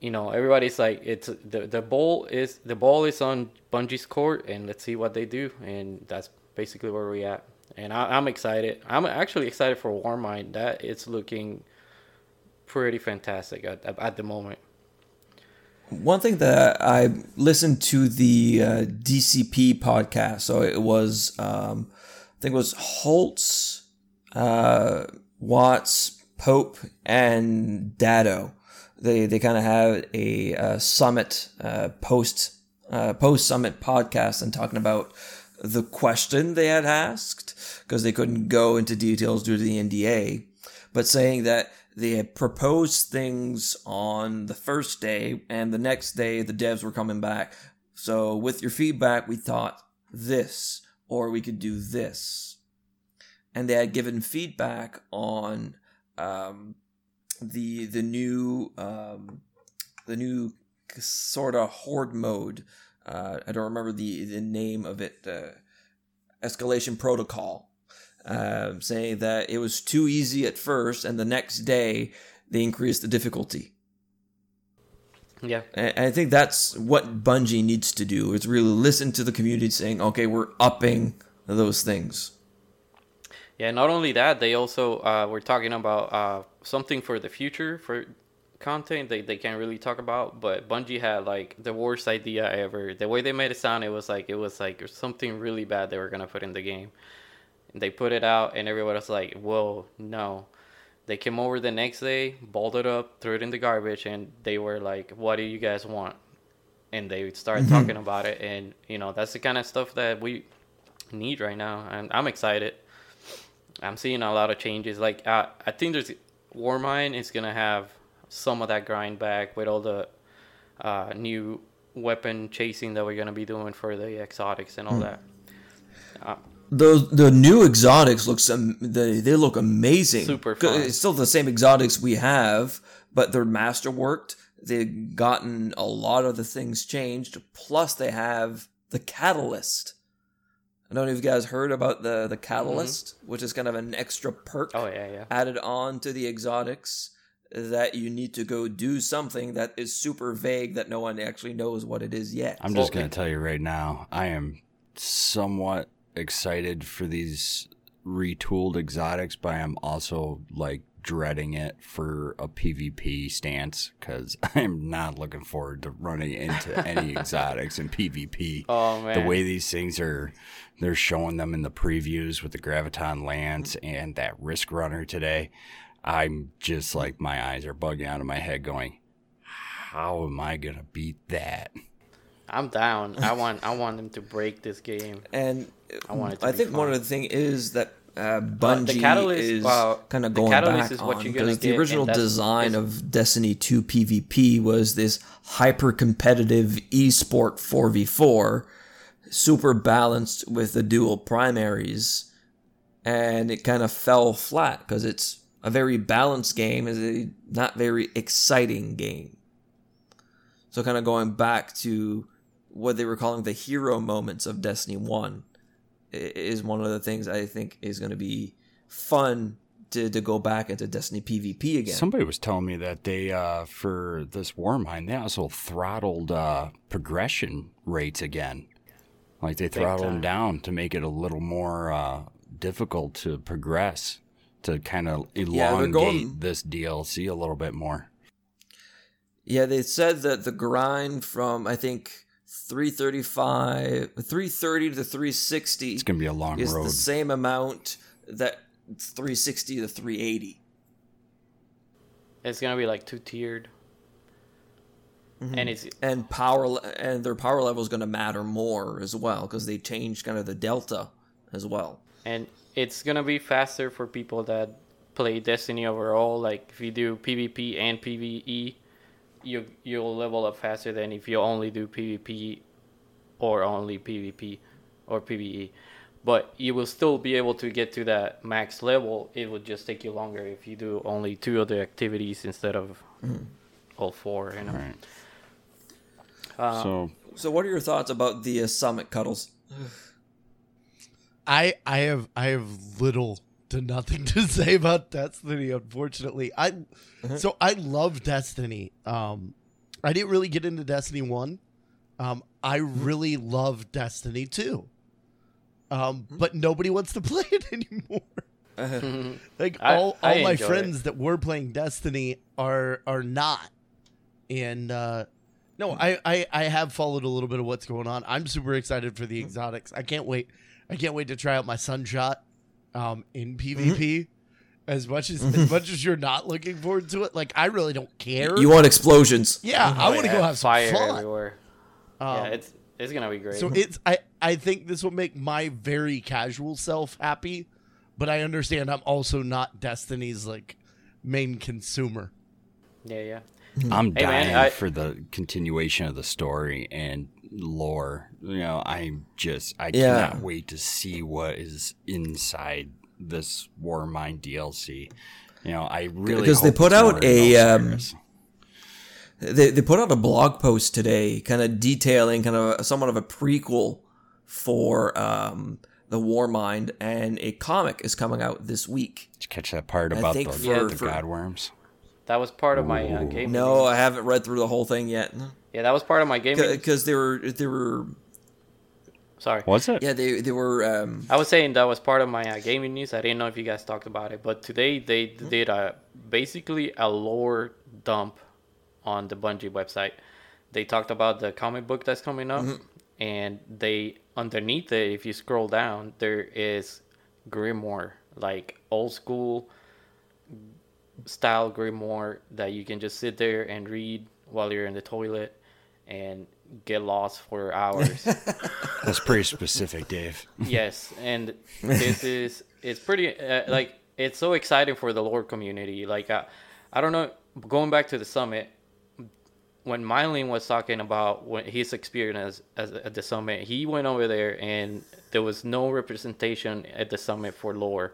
You know, everybody's like, it's the the ball is the ball is on Bungie's court, and let's see what they do. And that's basically where we at. And I, I'm excited. I'm actually excited for Warmind. That it's looking pretty fantastic at, at the moment. One thing that I listened to the uh, DCP podcast, so it was, um, I think it was Holtz, uh, Watts, Pope, and Dado. They they kind of had a uh, summit uh, post uh, post summit podcast and talking about the question they had asked because they couldn't go into details due to the NDA, but saying that they had proposed things on the first day and the next day the devs were coming back. So with your feedback, we thought this or we could do this, and they had given feedback on um, the the new um, the new sort of horde mode. Uh, I don't remember the the name of it. Uh, escalation protocol, um, saying that it was too easy at first, and the next day they increased the difficulty. Yeah. And I think that's what Bungie needs to do is really listen to the community saying, okay, we're upping those things. Yeah, not only that, they also uh, were talking about uh, something for the future for content they, they can't really talk about. But Bungie had like the worst idea ever. The way they made it sound, it was like it was like something really bad they were gonna put in the game. They put it out, and everybody was like, "Whoa, no!" They came over the next day, balled it up, threw it in the garbage, and they were like, "What do you guys want?" And they started talking about it, and you know that's the kind of stuff that we need right now, and I'm excited. I'm seeing a lot of changes. Like uh, I think there's War Warmind is gonna have some of that grind back with all the uh, new weapon chasing that we're gonna be doing for the exotics and all that. Uh, The the new exotics looks um, they they look amazing. Super 'Cause fun. It's still the same exotics we have, but they're masterworked. They've gotten a lot of the things changed. Plus, they have the catalyst. I don't know if you guys heard about the the catalyst, which is kind of an extra perk oh yeah, yeah. added on to the exotics that you need to go do something that is super vague that no one actually knows what it is yet. I'm just Well, going to tell you right now, I am somewhat excited for these retooled exotics, but I am also like dreading it for a PvP stance because *laughs* I'm not looking forward to running into any *laughs* exotics in PvP. Oh man. The way these things are, they're showing them in the previews with the Graviton Lance and that Risk Runner today. I'm just like, my eyes are bugging out of my head going, how am I going to beat that? I'm down. I want I want them to break this game. *laughs* and I want it to I think one of the thing is that uh, Uh, the Catalyst, is uh, kind of the going Catalyst back is what on because the original design of Destiny 2 PvP was this hyper competitive esport 4v4, super balanced with the dual primaries, and it kind of fell flat because it's a very balanced game, is a not very exciting game. So kind of going back to what they were calling the hero moments of Destiny 1 is one of the things I think is going to be fun to, to go back into Destiny PvP again. Somebody was telling me that they, uh, for this Warmind, they also throttled uh, progression rates again. Like they throttled them down to make it a little more uh, difficult to progress, to kind of elongate going- this DLC a little bit more. yeah, they said that the grind from I think 335 330 to 360 It's going to be a long is road. the same amount that 360 to 380. It's gonna be like two tiered. Mm-hmm. And it's And power and their power level is going to matter more as well because they changed kind of the delta as well. and it's gonna be faster for people that play Destiny overall. Like if you do PvP and PvE, you you'll level up faster than if you only do PvP or only PvP or PvE. But you will still be able to get to that max level. It would just take you longer if you do only two other activities instead of all four. You know. Right. Uh, so So, what are your thoughts about the uh, summit cuddles? I I have I have little to nothing to *laughs* say about Destiny. Unfortunately, I so I love Destiny. Um, I didn't really get into Destiny one. Um, I really love Destiny two. Um, but nobody wants to *laughs* play it anymore. *laughs* Like I- all I all my enjoy it. friends that were playing Destiny are are not. And uh no, I, I I have followed a little bit of what's going on. I'm super excited for the exotics. I can't wait. I can't wait to try out my sunshot um in PvP. Mm-hmm. As much as as mm-hmm. much as you're not looking forward to it, like I really don't care. You want explosions? yeah, I mm-hmm. want to go have fire fun. everywhere. Um, yeah, it's it's gonna be great. So it's I I think this will make my very casual self happy, but I understand I'm also not Destiny's like main consumer. yeah, yeah. I'm Hey, man, dying I- for the continuation of the story and lore. You know, I'm just I Yeah. cannot wait to see what is inside this Warmind DLC. You know, I really Because they put out a um, they they put out a blog post today, kind of detailing kind of a, somewhat of a prequel for um, the Warmind, and a comic is coming out this week. Did you catch that part about the, for- the for- godworms? That was part of my uh, game. No, I haven't read through the whole thing yet Yeah, that was part of my game. because they were they were Sorry. Was it? Yeah, they they were. Um, I was saying that was part of my uh, gaming news. I didn't know if you guys talked about it, but today they did a basically a lore dump on the Bungie website. They talked about the comic book that's coming up, and they underneath it, if you scroll down, there is grimoire, like old school style grimoire that you can just sit there and read while you're in the toilet and get lost for *laughs* hours. That's pretty specific, Dave. yes, and this is it's pretty uh, like it's so exciting for the lore community. Like uh, I don't know, going back to the summit when Myelin was talking about when his experience as, at the summit, he went over there and there was no representation at the summit for lore,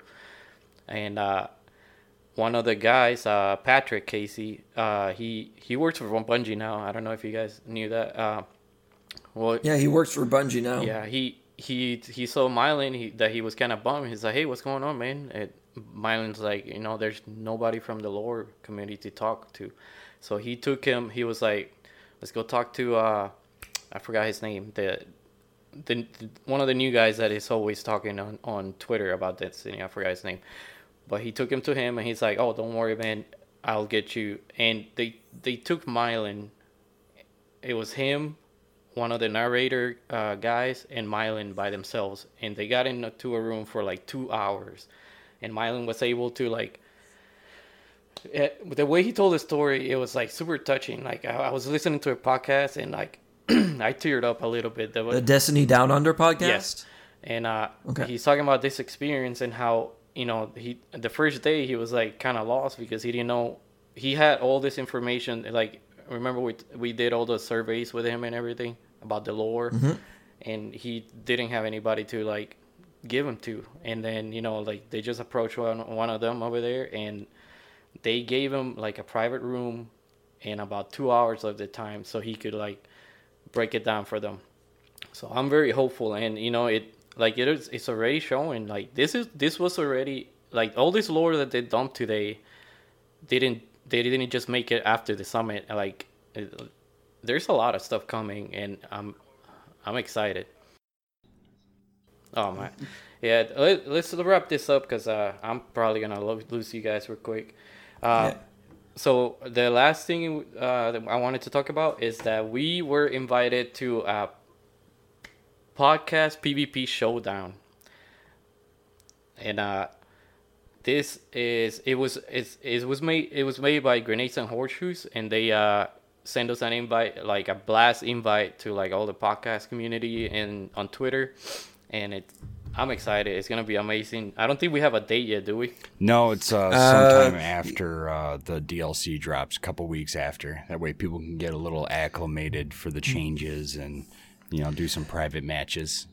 and uh, one of the guys, uh, Patrick Casey, uh, he he works for Bungie now. I don't know if you guys knew that. Uh, well, yeah, he works for Bungie now. yeah, he he he saw Myelin he, that he was kind of bummed. He's like, "Hey, what's going on, man?" And Myelin's like, "You know, there's nobody from the lore community to talk to." So he took him. He was like, "Let's go talk to uh, I forgot his name. The, the the one of the new guys that is always talking on on Twitter about this. Destiny. I forgot his name, but he took him to him, and he's like, "Oh, don't worry, man. I'll get you." And they they took Myelin. It was him, one of the narrator uh, guys and Myelin by themselves, and they got into a room for like two hours, and Myelin was able to like. It, the way he told the story, it was like super touching. Like I, I was listening to a podcast and like *clears throat* I teared up a little bit. Was, The Destiny Down Under podcast. Yes. And uh, Okay. he's talking about this experience and how you know he the first day he was like kind of lost because he didn't know he had all this information. Like remember we we did all the surveys with him and everything about the lore, mm-hmm. and he didn't have anybody to like give him to. And then you know like they just approached one one of them over there and they gave him like a private room and about two hours of the time so he could like break it down for them. So I'm very hopeful, and you know it like it is it's already showing like this is this was already like all this lore that they dumped today didn't they didn't just make it after the summit like it, there's a lot of stuff coming and I'm I'm excited. Oh man, *laughs* yeah. Let, let's wrap this up because uh, I'm probably gonna lo- lose you guys real quick. Uh, Yeah. So the last thing uh, that I wanted to talk about is that we were invited to a podcast PvP showdown, and uh, this is it was it's, it was made it was made by Grenades and Horseshoes, and they uh sent us an invite like a blast invite to like all the podcast community and on Twitter, and it. I'm excited. It's gonna be amazing. I don't think we have a date yet, do we? No, it's uh, sometime after uh, the DLC drops, a couple weeks after. That way, people can get a little acclimated for the changes and you know do some private matches.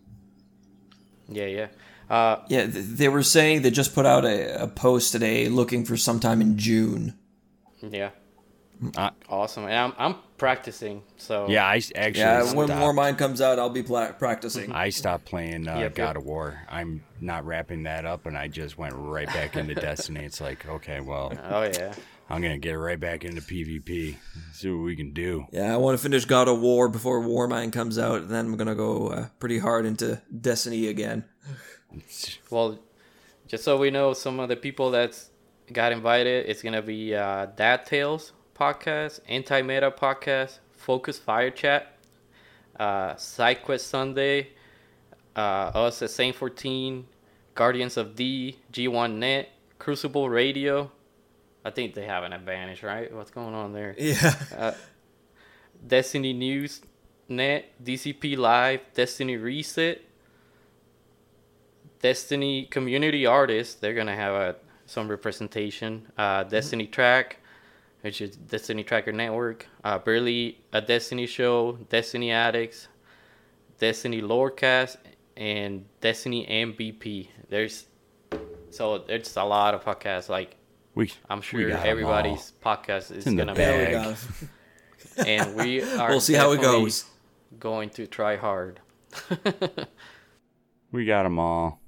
Yeah, yeah. Uh, Yeah, th- they were saying they just put out a, a post today looking for sometime in June. yeah. Uh, Awesome. And I'm I'm practicing. So yeah, I actually Yeah, when stopped. Warmind comes out, I'll be pla- practicing. I stopped playing uh, Yep, God yep. of War. I'm not wrapping that up, and I just went right back into Destiny. It's like, okay, well, Oh yeah. I'm gonna get right back into PvP. See what we can do. Yeah, I want to finish God of War before Warmind comes out, and then I'm gonna go uh, pretty hard into Destiny again. *laughs* Well, just so we know, some of the people that's got invited, it's gonna be uh, Dad Tales podcast, Anti Meta podcast, Focus Fire Chat, uh, SideQuest Sunday, uh, us at Saint 14, Guardians of D, G1 Net, Crucible Radio. I think they have an advantage, right? What's going on there? Yeah, Destiny News Net, DCP Live, Destiny Reset, Destiny Community Artists. They're gonna have a, some representation. Uh, Destiny Track, which is Destiny Tracker Network. Uh, Barely a Destiny Show, Destiny Addicts, Destiny Lorecast, and Destiny MVP. There's so there's a lot of podcasts. Like We, I'm sure got 'em everybody's podcast is gonna there be we *laughs* and we *laughs* are We'll see how it goes. going to try hard. *laughs* We got them all.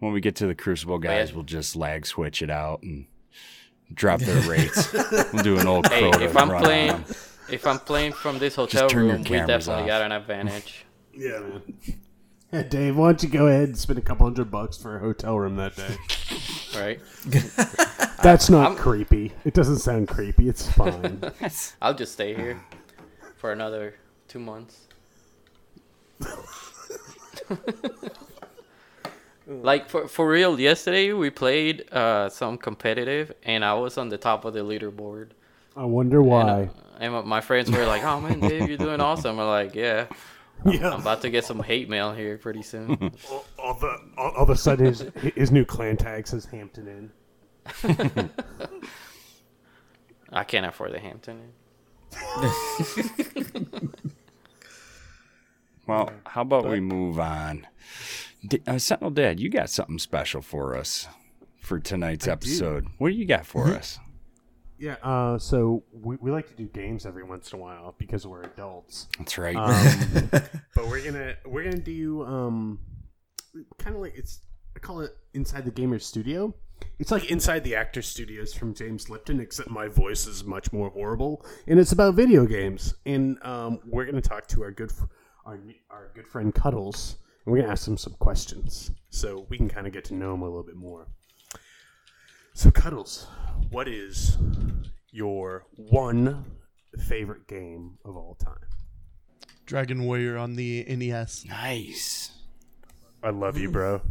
When we get to the Crucible guys, yeah. we'll just lag switch it out and drop their rates. we'll do an old hey, Crota if I'm run on if I'm playing from this hotel room, we definitely off. got an advantage. Yeah, man. Yeah, Dave, why don't you go ahead and spend a couple hundred bucks for a hotel room that day? Right? *laughs* That's not creepy. It doesn't sound creepy. It's fine. *laughs* I'll just stay here for another two months. *laughs* like for for real, yesterday we played uh, some competitive, and I was on the top of the leaderboard. I wonder And, why. uh, and my- my friends were like, "Oh man, Dave, you're doing awesome." I'm like, "Yeah, yeah. I'm about to get some hate mail here pretty soon." *laughs* all, all, the, all, all of a sudden, his, his new clan tag says Hampton Inn. *laughs* I can't afford the Hampton. Inn. *laughs* Well, how about we move on? D- uh, Sentinel Dad, you got something special for us for tonight's episode. What do you got for us? Yeah, uh, so we, we like to do games every once in a while because we're adults. That's right. Um, *laughs* but we're gonna we're gonna do um, kind of like it's I call it inside the gamer studio. It's like inside the actor studios from James Lipton, except my voice is much more horrible, and it's about video games. And um, we're gonna talk to our good our our good friend Cuddles, and we're gonna ask him some questions so we can kind of get to know him a little bit more. So Cuddles, what is your one favorite game of all time? Dragon Warrior on the NES. nice. I love you, bro.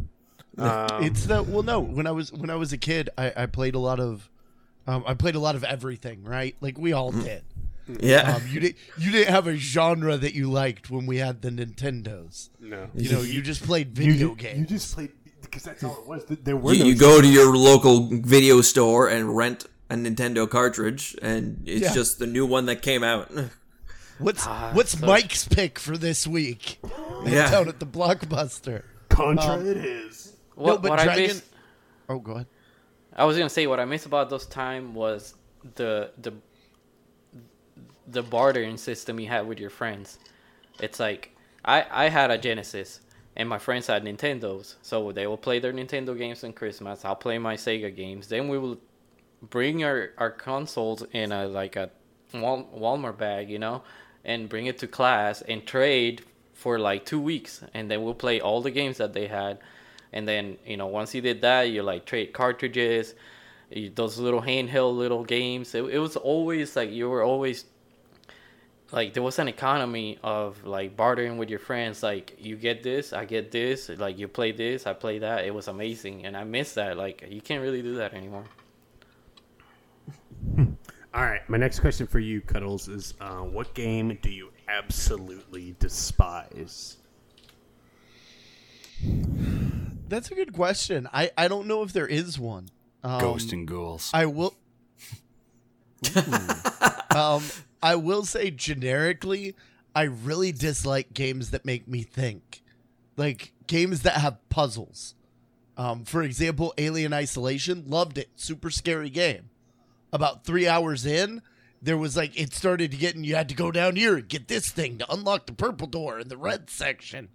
Um, *laughs* it's the well, no. When I was when I was a kid, I, I played a lot of, um, I played a lot of everything. Right, like we all did. Yeah. Um, you didn't you didn't have a genre that you liked when we had the Nintendos. no, You know, you just played video ju- games. You just played because that's all it was. There were you, no you go to your local video store and rent a Nintendo cartridge, and it's Yeah. just the new one that came out. *laughs* What's Ah, what's so- Mike's pick for this week? *gasps* Yeah. down at the blockbuster. Contra. um, it is. What, but what I Dragon- miss, Oh, go ahead. I was gonna say what I miss about those time was the the the bartering system you had with your friends. It's like I I had a Genesis and my friends had Nintendos, so they will play their Nintendo games on Christmas. I'll play my Sega games. Then we will bring our our consoles in a like a Wal- Walmart bag, you know, and bring it to class and trade for like two weeks, and then we'll play all the games that they had. And then you know once you did that, you like trade cartridges, you- those little handheld little games. It, it was always like you were always like there was an economy of like bartering with your friends. Like you get this, I get this. Like you play this, I play that. It was amazing, and I miss that. Like you can't really do that anymore. *laughs* All right, my next question for you, Cuddles, is uh, what game do you absolutely despise? That's a good question. I, I don't know if there is one. Um, Ghost and ghouls. I will. *laughs* *laughs* Um, I will say generically, I really dislike games that make me think, like games that have puzzles. Um, for example, Alien Isolation, loved it. Super scary game. About three hours in, there was like it started to get, and you had to go down here and get this thing to unlock the purple door in the red section.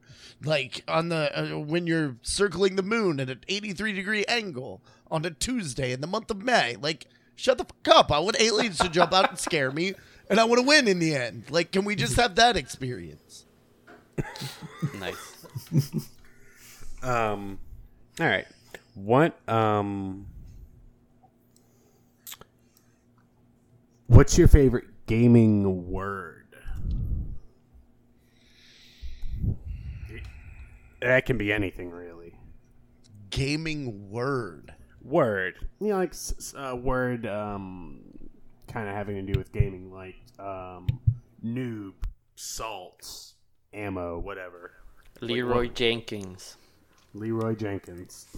Like on the uh, when you're circling the moon at an 83 degree angle on a Tuesday in the month of May. Like, shut the fuck up! I want aliens to jump out and scare me, and I want to win in the end. Like, can we just have that experience? *laughs* Nice. Um, all right, what um, what's your favorite gaming word? That can be anything, really. Gaming word. Word, you know, like uh, word, um, kind of having to do with gaming, like um, noob, salt, ammo, whatever. Leroy Jenkins. Leroy Jenkins. *laughs*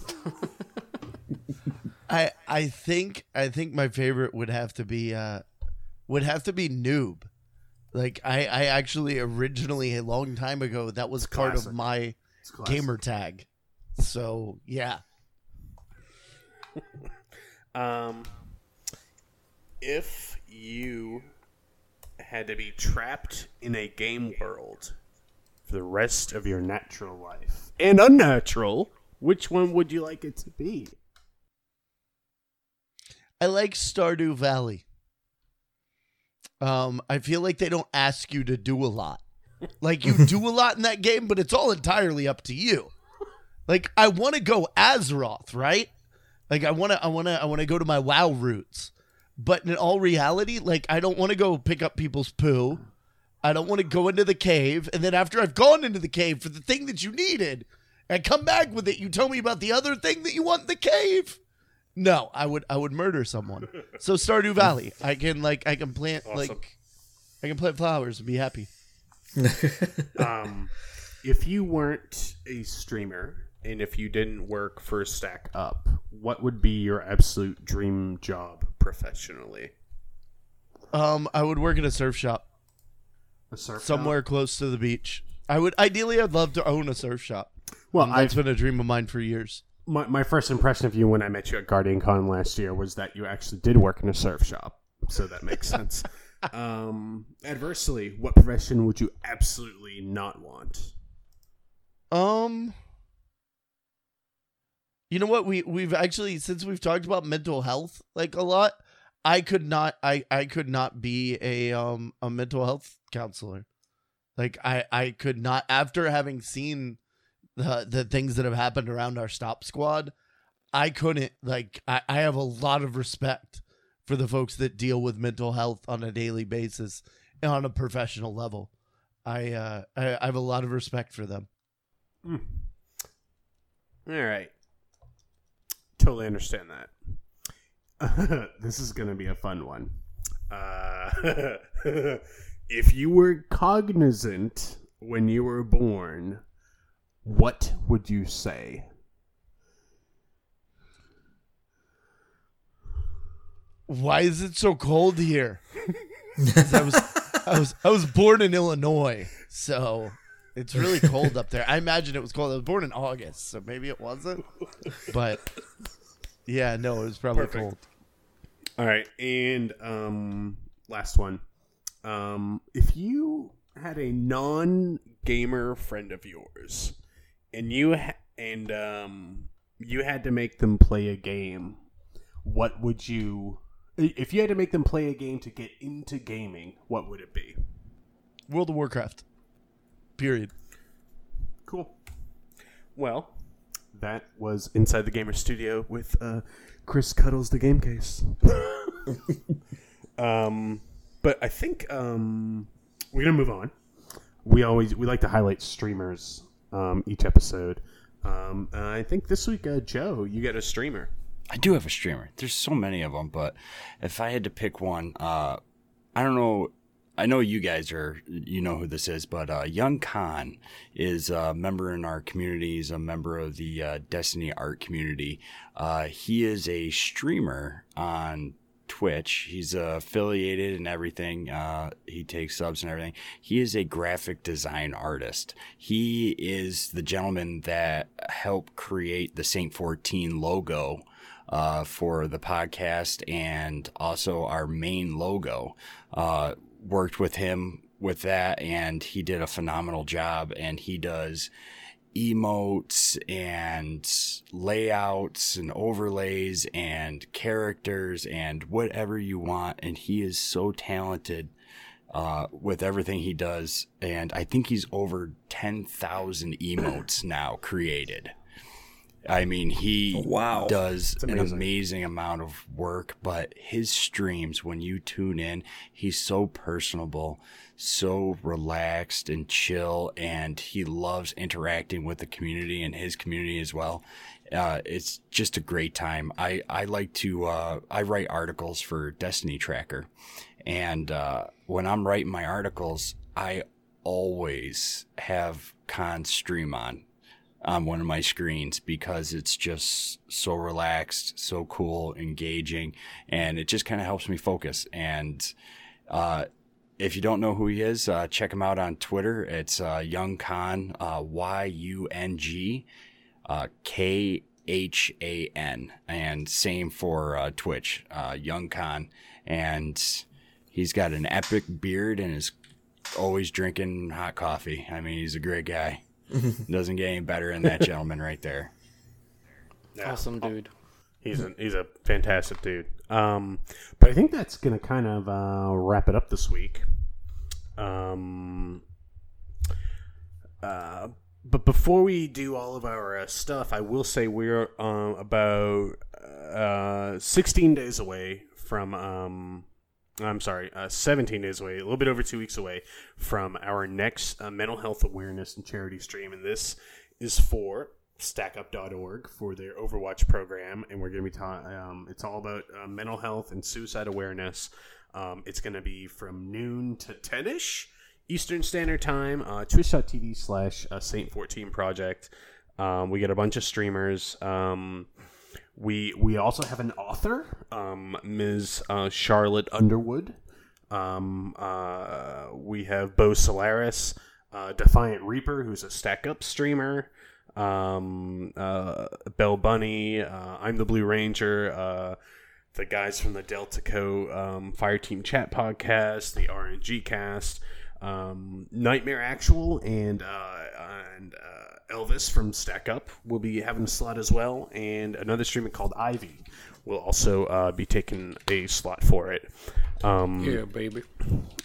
I I think I think my favorite would have to be uh would have to be noob. Like I I actually originally a long time ago that was part classic. of my It's gamer tag. So yeah. *laughs* Um, if you had to be trapped in a game world for the rest of your natural life and unnatural, which one would you like it to be? I like Stardew Valley. Um, I feel like they don't ask you to do a lot. Like you do a lot in that game, but it's all entirely up to you. Like I want to go Azeroth, right? Like I want to I want to I want to go to my WoW roots. But in all reality, like I don't want to go pick up people's poo. I don't want to go into the cave and then after I've gone into the cave for the thing that you needed, and come back with it, you tell me about the other thing that you want in the cave. No, I would I would murder someone. *laughs* So Stardew Valley, I can like I can plant like I can plant flowers and be happy. *laughs* um, if you weren't a streamer and if you didn't work for Stack Up, what would be your absolute dream job professionally? Um, I would work at a surf shop A surf somewhere close to the beach. I would ideally I'd love to own a surf shop. Well, And I've that's been a dream of mine for years. my, my first impression of you when I met you at Guardian Con last year was that you actually did work in a surf shop. So that makes *laughs* sense. um, adversely, what profession would you absolutely not want? Um You know what we we've actually since we've talked about mental health like a lot, I could not I I could not be a um a mental health counselor. Like I I could not after having seen the the things that have happened around our stop squad, I couldn't like I I have a lot of respect for the folks that deal with mental health on a daily basis and on a professional level. I uh I, I have a lot of respect for them. All right. Totally understand that. *laughs* this is going to be a fun one. Uh, *laughs* if you were cognizant when you were born, what would you say? Why is it so cold here? *laughs* I was I was I was born in Illinois, so it's really cold up there. I imagine it was cold. I was born in August, so maybe it wasn't. But yeah, no, it was probably Perfect. cold. All right, and um, last one. Um, if you had a non-gamer friend of yours, and you ha- and um, you had to make them play a game, what would you? If you had to make them play a game to get into gaming, what would it be? World of Warcraft. Period. Cool. Well, that was inside the gamer studio with uh, Chris Cuddles, the game case. *laughs* um, but I think um, we're gonna move on. We always we like to highlight streamers um, each episode. Um, and I think this week, uh, Joe, you get a streamer. I do have a streamer. There's so many of them, but if I had to pick one, uh, I don't know. I know you guys are, you know who this is, but uh, YungKhan is a member in our community. He's a member of the uh, Destiny art community. Uh, he is a streamer on Twitch. He's affiliated and everything. Uh, he takes subs and everything. He is a graphic design artist. He is the gentleman that helped create the Saint 14 logo uh, for the podcast and also our main logo. Uh, worked with him with that, and he did a phenomenal job. And he does emotes and layouts and overlays and characters and whatever you want. And he is so talented uh, with everything he does. And I think he's over 10,000 emotes now created. I mean, he Wow. does an amazing. amount of work, but his streams, when you tune in, he's so personable, so relaxed and chill, and he loves interacting with the community and his community as well. Uh, it's just a great time. I, I like to, uh, I write articles for Destiny Tracker. And uh, when I'm writing my articles, I always have Khan stream on on one of my screens because it's just so relaxed, so cool, engaging, and it just kind of helps me focus. And uh, if you don't know who he is, uh, check him out on Twitter. It's uh, YungKhan, uh, Y U N G uh, K H A N, and same for uh, Twitch, uh, YungKhan, and he's got an epic beard and is always drinking hot coffee. I mean, he's a great guy. *laughs* Doesn't get any better than that gentleman right there. Awesome, dude. He's a he's a fantastic dude. Um, but I think that's gonna kind of uh, wrap it up this week. Um, uh, but before we do all of our uh, stuff, I will say we're um, about uh, 16 days away from. Um, I'm sorry, uh, 17 days away, a little bit over two weeks away from our next uh, mental health awareness and charity stream. And this is for stackup.org for their Overwatch program. And we're going to be talking, um, it's all about uh, mental health and suicide awareness. Um, it's going to be from noon to 10 ish Eastern Standard Time, uh, twitch.tv slash uh, Saint14 Project. Um, we get a bunch of streamers. Um, we we also have an author, um, Ms. Uh, Charlotte Underwood. Um, uh, we have Bo Solaris, uh, Defiant Reaper, who's a stack up streamer. Um, uh, Bell Bunny, uh, I'm the Blue Ranger. Uh, the guys from the Delta Co. Um, Fireteam Chat podcast, the RNG Cast, um, Nightmare Actual, and and Elvis from Stack Up will be having a slot as well, and another streamer called Ivy will also uh, be taking a slot for it. Um, Yeah, baby.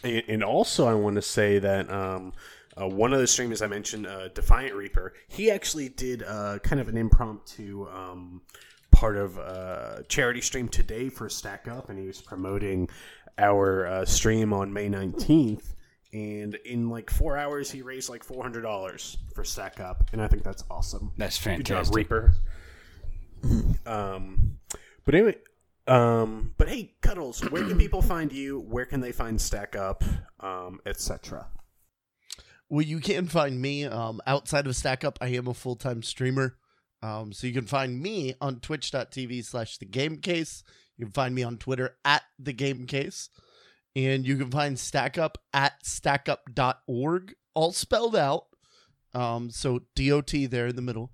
and, and also, I want to say that um, uh, one of the streamers I mentioned, uh, Defiant Reaper, he actually did uh, kind of an impromptu um, part of a charity stream today for Stack Up, and he was promoting our uh, stream on May 19th. And in like four hours, he raised like four hundred dollars for Stack Up, and I think that's awesome. That's Good job, fantastic. Reaper. um, but anyway, um, but hey, Cuddles, where can people find you? Where can they find Stack Up, um, etc. Well, you can find me um, outside of Stack Up. I am a full time streamer. Um, so you can find me on twitch.tv slash the game case. You can find me on Twitter at the game case. And you can find StackUp at stackup.org, all spelled out. Um, so DOT there in the middle.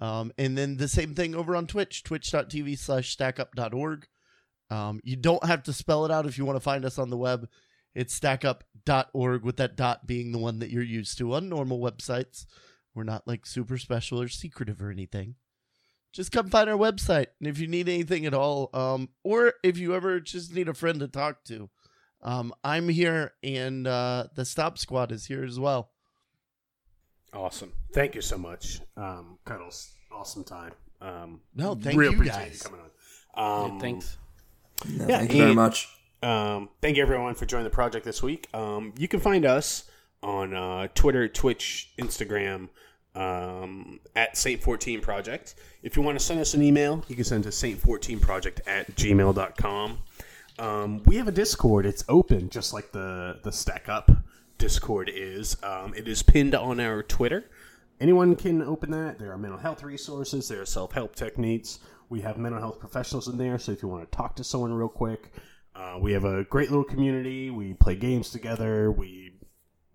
Um, and then the same thing over on Twitch, twitch.tv slash stackup.org. Um, you don't have to spell it out if you want to find us on the web. It's stackup.org with that dot being the one that you're used to on normal websites. We're not like super special or secretive or anything. Just come find our website. And if you need anything at all, um, or if you ever just need a friend to talk to, um, I'm here and uh, the Stop Squad is here as well. Awesome. Thank you so much, um, Cuddles. Awesome time. Um, No, thank real you appreciate guys. you coming on. Um, yeah, thanks. No, Yeah, thank you very much. Um, thank you everyone for joining the project this week. Um, you can find us on uh, Twitter, Twitch, Instagram um, at Saint14 Project. If you want to send us an email, you can send to Saint14Project at gmail.com. Um, we have a Discord. It's open, just like the the Stack Up Discord is. Um, it is pinned on our Twitter. Anyone can open that. There are mental health resources. There are self help techniques. We have mental health professionals in there. So if you want to talk to someone real quick, uh, we have a great little community. We play games together. We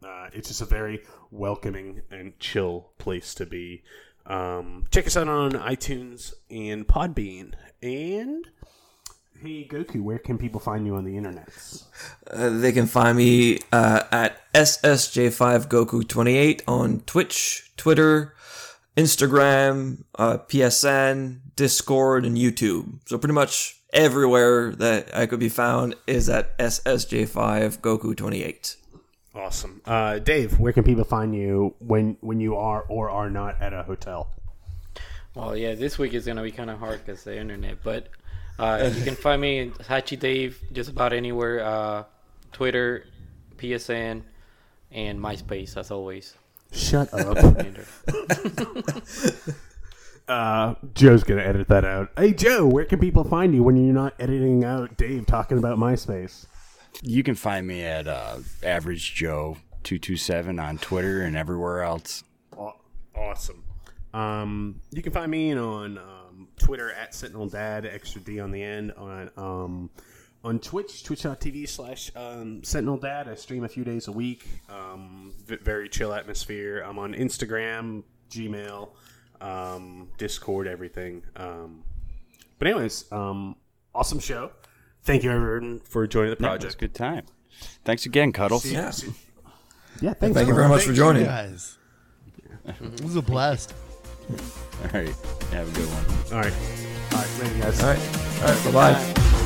uh, it's just a very welcoming and chill place to be. Um, check us out on iTunes and Podbean. And hey, Goku, where can people find you on the internet? Uh, they can find me uh, at SSJ5Goku28 on Twitch, Twitter, Instagram, uh, PSN, Discord, and YouTube. So pretty much everywhere that I could be found is at SSJ5Goku28. Awesome, uh, Dave. Where can people find you when when you are or are not at a hotel? Well, yeah, this week is gonna be kind of hard because the internet. But uh, you can find me Hatchie Dave just about anywhere. Uh, Twitter, PSN, and MySpace as always. Shut up. *laughs* Uh, Joe's gonna edit that out. Hey, Joe, where can people find you when you're not editing out Dave talking about MySpace? You can find me at uh, Average Joe two two seven on Twitter and everywhere else. Awesome. Um, you can find me on um, Twitter at Sentinel Dad, extra D on the end. On um, on Twitch, twitch.tv slash um, Sentinel Dad. I stream a few days a week. Um, very chill atmosphere. I'm on Instagram, Gmail, um, Discord, everything. Um, but anyways, um, awesome show. Thank you everyone for joining the Yeah, it was a project. good time. Thanks again, Cuddles. Yeah. Yeah, thanks. Thank you very much for joining. you guys. It was a blast. All right. Have a good one. All right. All right, later, guys. All right. All right. Bye bye.